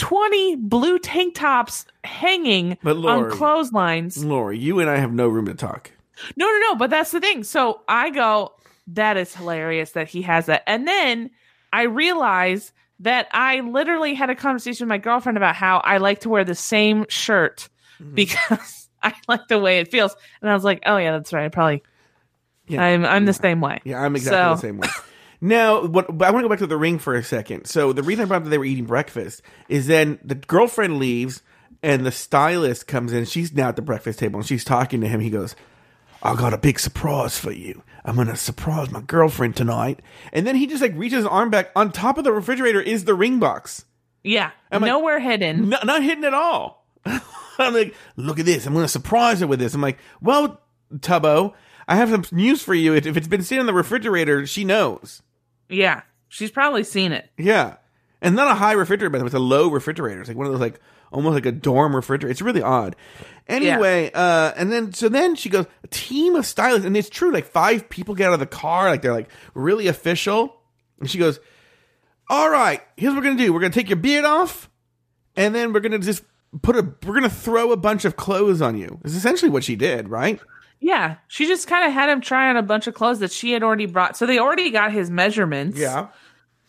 20 blue tank tops hanging But on clotheslines. Lauri, you and I have no room to talk. No, no, no. But that's the thing. So I go, that is hilarious that he has that. And then I realize that I literally had a conversation with my girlfriend about how I like to wear the same shirt Mm-hmm. because I like the way it feels. And I was like, oh, yeah, that's right. I probably, Yeah. I'm, I'm the same way. Yeah, I'm exactly the same way. Now, what but I want to go back to the ring for a second. So the reason I brought up that they were eating breakfast is then the girlfriend leaves and the stylist comes in. She's now at the breakfast table and she's talking to him. He goes, "I got a big surprise for you. I'm gonna surprise my girlfriend tonight." And then he just like reaches his arm back. On top of the refrigerator is the ring box. Yeah. I'm like- nowhere hidden. No, not hidden at all. I'm like, look at this. I'm going to surprise her with this. I'm like, well, Tubbo, I have some news for you. If if it's been sitting in the refrigerator, she knows. Yeah. She's probably seen it. Yeah. And not a high refrigerator, but it's a low refrigerator. It's like one of those like almost like a dorm refrigerator. It's really odd. Anyway, uh and then so then she goes, a team of stylists, and it's true, like five people get out of the car, like they're like really official. And she goes, All right, here's what we're gonna do. We're gonna take your beard off, and then we're gonna just put a we're gonna throw a bunch of clothes on you. It's essentially what she did, right? Yeah. She just kind of had him try on a bunch of clothes that she had already brought. So they already got his measurements. Yeah.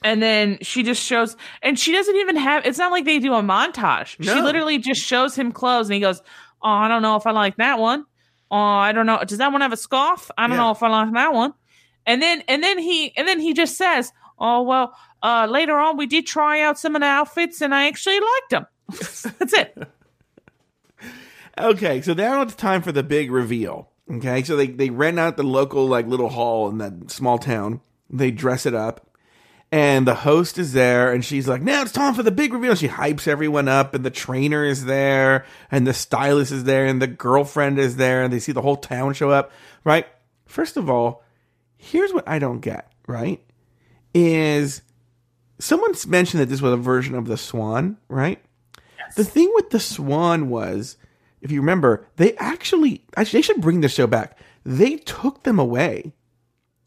And then she just shows, and she doesn't even have, it's not like they do a montage. She literally just shows him clothes and he goes, Oh, I don't know if I like that one. Oh, I don't know. Does that one have a scarf? I don't Yeah. know if I like that one. And then, and then he, and then he just says, Oh, well, uh, later on we did try out some of the outfits and I actually liked them. That's it. Okay, so now it's time for the big reveal. Okay, so they they rent out the local like little hall in that small town. They dress it up, and the host is there, and she's like, "Now it's time for the big reveal." She hypes everyone up, and the trainer is there, and the stylist is there, and the girlfriend is there, and they see the whole town show up. Right? First of all, here's what I don't get. Right? Is someone's mentioned that this was a version of the Swan? Right? The thing with the Swan was, if you remember, they actually, actually they should bring this show back. They took them away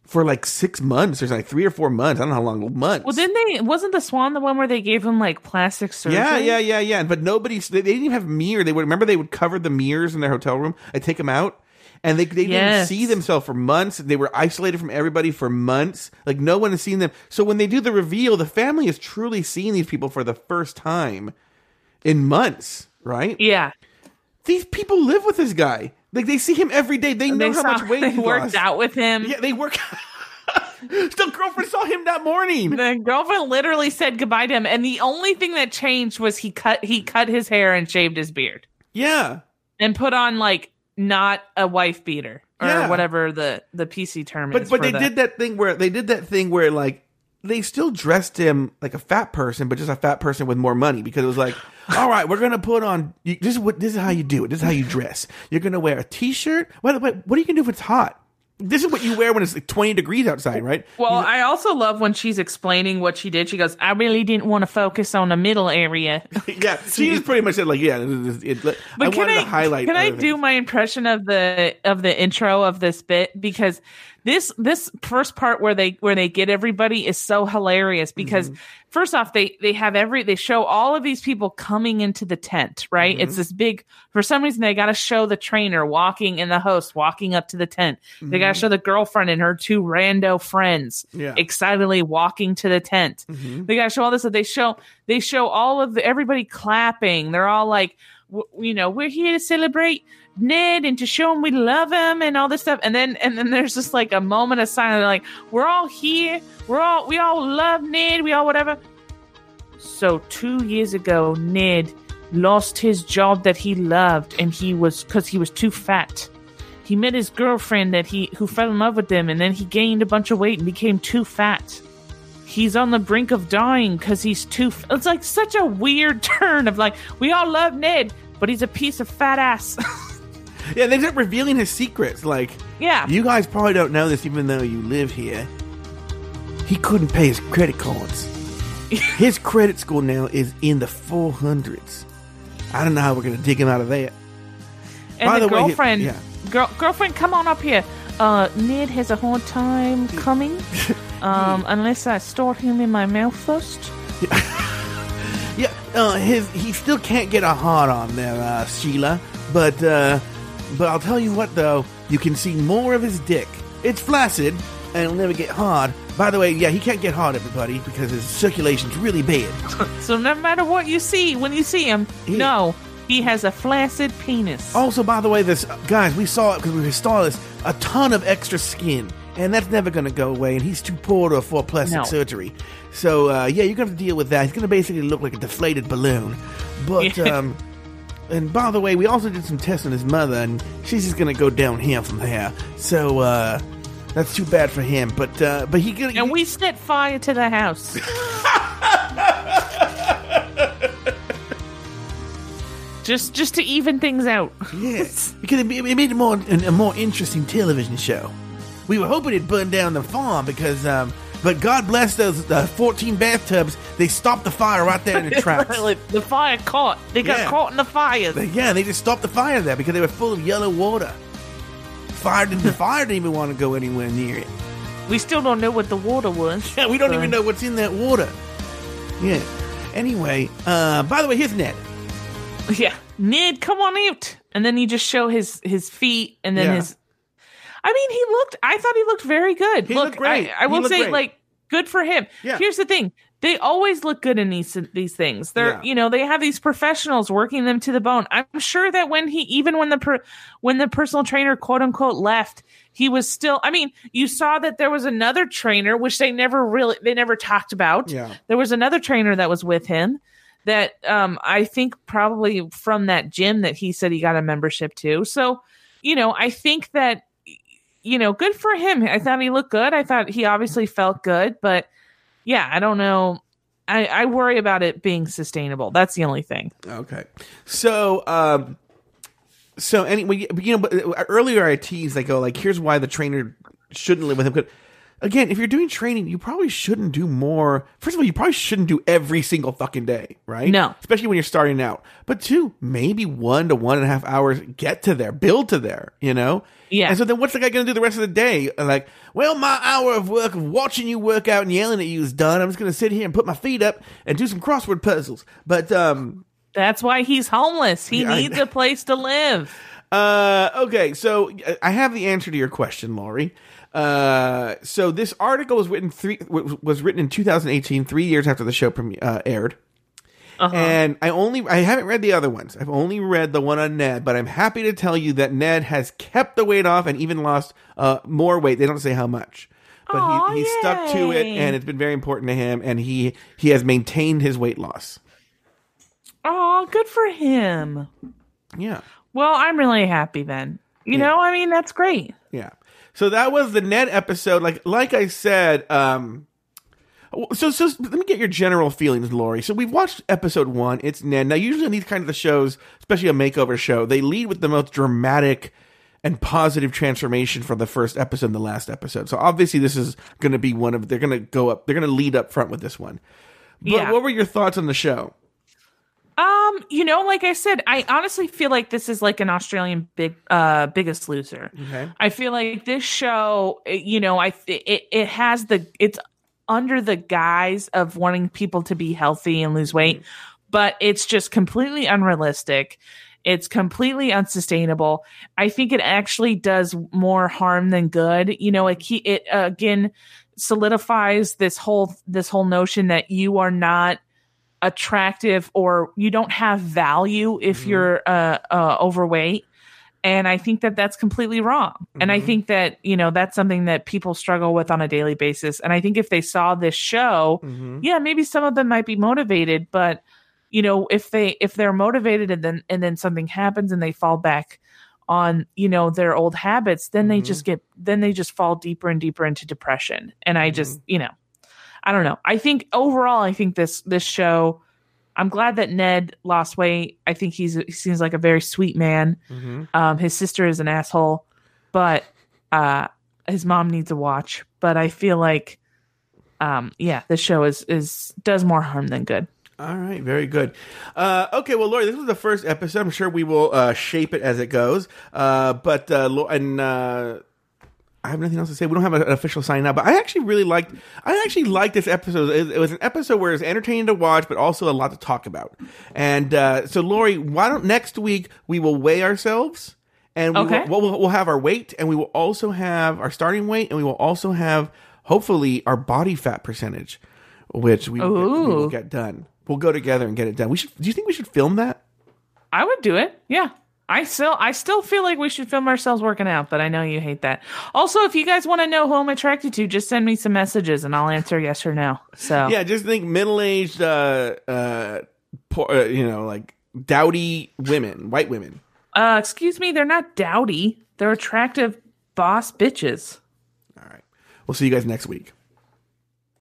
for like six months or like three or four months. I don't know how long months. Well, didn't they, wasn't the swan the one where they gave him like plastic surgery? yeah, yeah, yeah, yeah. But nobody, they, they didn't even have mirror. They would remember they would cover the mirrors in their hotel room. I take them out. And they, they didn't see themselves for months. They were isolated from everybody for months. Like no one has seen them. So when they do the reveal, the family is truly seeing these people for the first time in months, right? Yeah. These people live with this guy. Like they see him every day. They know they how saw- much weight they he worked lost. out with him. Yeah, they work. Out. The girlfriend saw him that morning. The girlfriend literally said goodbye to him, and the only thing that changed was he cut he cut his hair and shaved his beard Yeah, and put on like not a wife beater or Yeah. whatever the the PC term but is. but they the- did that thing where they did that thing where like they still dressed him like a fat person, but just a fat person with more money because it was like, all right, we're gonna put on. You, this is what this is how you do it. This is how you dress. You're gonna wear a t-shirt. What what what are you gonna do if it's hot? This is what you wear when it's like 20 degrees outside, right? Well, I also love when she's explaining what she did. She goes, "I really didn't want to focus on the middle area." yeah, she just pretty much said like, yeah, it, it, it, But I can wanted I to highlight. can I do things. my impression of the of the intro of this bit because this this first part where they where they get everybody is so hilarious because mm-hmm. first off they they have every they show all of these people coming into the tent right? It's mm-hmm. this big for some reason they got to show the trainer walking and the host walking up to the tent. They got to mm-hmm. show the girlfriend and her two rando friends Yeah. excitedly walking to the tent. They got to show all this stuff. they show they show all of the everybody clapping. They're all like w- you know we're here to celebrate Ned and to show him we love him and all this stuff. And then and then there's just like a moment of silence. Like, we're all here. We're all we all love Ned. We all whatever. So two years ago, Ned lost his job that he loved, and he was because he was too fat. He met his girlfriend that he who fell in love with him, and then he gained a bunch of weight and became too fat. He's on the brink of dying because he's too. F- it's like such a weird turn of like we all love Ned, but he's a piece of fat ass. Yeah, they start revealing his secrets. Like, yeah, you guys probably don't know this, even though you live here. He couldn't pay his credit cards. his credit score now is in the 400s. I don't know how we're going to dig him out of that. and by the, the way, he- girlfriend, yeah. girl, girlfriend, come on up here. Uh, Ned has a hard time coming, um, unless I store him in my mouth first. Yeah, uh, his he still can't get a hard on there, uh, Sheila. But uh, but I'll tell you what though, you can see more of his dick. It's flaccid and it'll never get hard. By the way, yeah, he can't get hard, everybody, because his circulation's really bad. So no matter what you see when you see him, no, he has a flaccid penis. Also, by the way, this guys, we saw it because we were stylists. A ton of extra skin, and that's never going to go away. And he's too poor to afford plastic No. surgery. So uh, yeah, you're going to have to deal with that. He's going to basically look like a deflated balloon. But Yeah. um, and by the way, we also did some tests on his mother, and she's just to go downhill from there. So uh, that's too bad for him. But uh, but he gonna and we set fire to the house. just just to even things out. yes, because it, it made it more a more interesting television show. We were hoping it'd burn down the farm because, um, but God bless those uh, 14 bathtubs. They stopped the fire right there in the tracks. The fire caught. They got Yeah. caught in the fire. Yeah, they just stopped the fire there because they were full of yellow water. Fire didn't, the fire didn't even want to go anywhere near it. We still don't know what the water was. Yeah, we don't even know what's in that water. Yeah. Anyway, uh, by the way, here's Ned. Yeah, Ned, come on out. And then you just show his his feet, and then Yeah. his. I mean, he looked. I thought he looked very good. He Look, looked great. I, I will say, great. like, good for him. Yeah. Here's the thing: they always look good in these these things. They're, Yeah. you know, they have these professionals working them to the bone. I'm sure that when he, even when the per, when the personal trainer quote unquote left, he was still. I mean, you saw that there was another trainer, which they never really they never talked about. Yeah. There was another trainer that was with him that um I think probably from that gym that he said he got a membership to. So, you know, I think that you know, good for him. I thought he looked good. I thought he obviously felt good, but yeah, I don't know. I, I worry about it being sustainable. That's the only thing. Okay. So, um, so anyway, you know, but uh, earlier I teased, I go like, here's why the trainer shouldn't live with him. Again, if you're doing training, you probably shouldn't do more. First of all, you probably shouldn't do every single fucking day, right? No. Especially when you're starting out. But two, maybe one to one and a half hours get to there, build to there, you know? Yeah. And so then what's the guy going to do the rest of the day? Like, well, my hour of work of watching you work out and yelling at you is done. I'm just going to sit here and put my feet up and do some crossword puzzles. But, um, That's why he's homeless. He Yeah, needs a place to live. Uh, okay, so I have the answer to your question, Lauri. Uh, so this article was written three was written in 2018, three years after the show premi- uh, aired. Uh-huh. And I only I haven't read the other ones. I've only read the one on Ned, but I'm happy to tell you that Ned has kept the weight off and even lost uh more weight. They don't say how much. But Aw, he, he stuck to it and it's been very important to him and he he has maintained his weight loss. Oh, good for him. Yeah. Well, I'm really happy then. You Yeah. know, I mean, that's great. So that was the Ned episode. Like like I said, um so so let me get your general feelings, Lauri. So we've watched episode one. It's Ned. Now usually in these kind of the shows, especially a makeover show, they lead with the most dramatic and positive transformation from the first episode and the last episode. So obviously this is going to be one of they're going to go up. They're going to lead up front with this one. But Yeah. what were your thoughts on the show? Um, you know, like I said, I honestly feel like this is like an Australian big uh biggest loser. Okay. I feel like this show, you know, I it it has the it's under the guise of wanting people to be healthy and lose weight, but it's just completely unrealistic. It's completely unsustainable. I think it actually does more harm than good. You know, it it uh, again solidifies this whole this whole notion that you are not attractive or you don't have value if you're uh, uh, overweight. And i think that that's completely wrong. And i think that you know that's something that people struggle with on a daily basis. And i think if they saw this show Mm-hmm. yeah maybe some of them might be motivated but you know if they if they're motivated and then and then something happens and they fall back on you know their old habits then they just get then they just fall deeper and deeper into depression. And i just you know i don't know i think overall i think this this show i'm glad that ned lost weight i think he's he seems like a very sweet man Mm-hmm. um his sister is an asshole but uh his mom needs a watch but i feel like um yeah this show is is does more harm than good All right, very good. Uh, okay, well, Lauri, this was the first episode. I'm sure we will uh, shape it as it goes. Uh, but uh, and uh, I have nothing else to say. We don't have an official sign now, but I actually really liked. I actually liked this episode. It, it was an episode where it's entertaining to watch, but also a lot to talk about. And uh, so, Lauri, why don't next week we will weigh ourselves, and we Okay. will, we'll, we'll have our weight, and we will also have our starting weight, and we will also have hopefully our body fat percentage, which we will, get, we will get done. We'll go together and get it done. We should. Do you think we should film that? I would do it. Yeah. I still I still feel like we should film ourselves working out, but I know you hate that. Also, if you guys want to know who I'm attracted to, just send me some messages and I'll answer yes or no. So Yeah, just think middle-aged, uh, uh, poor, uh, you know, like dowdy women, white women. uh excuse me, they're not dowdy. They're attractive boss bitches. All right. We'll see you guys next week.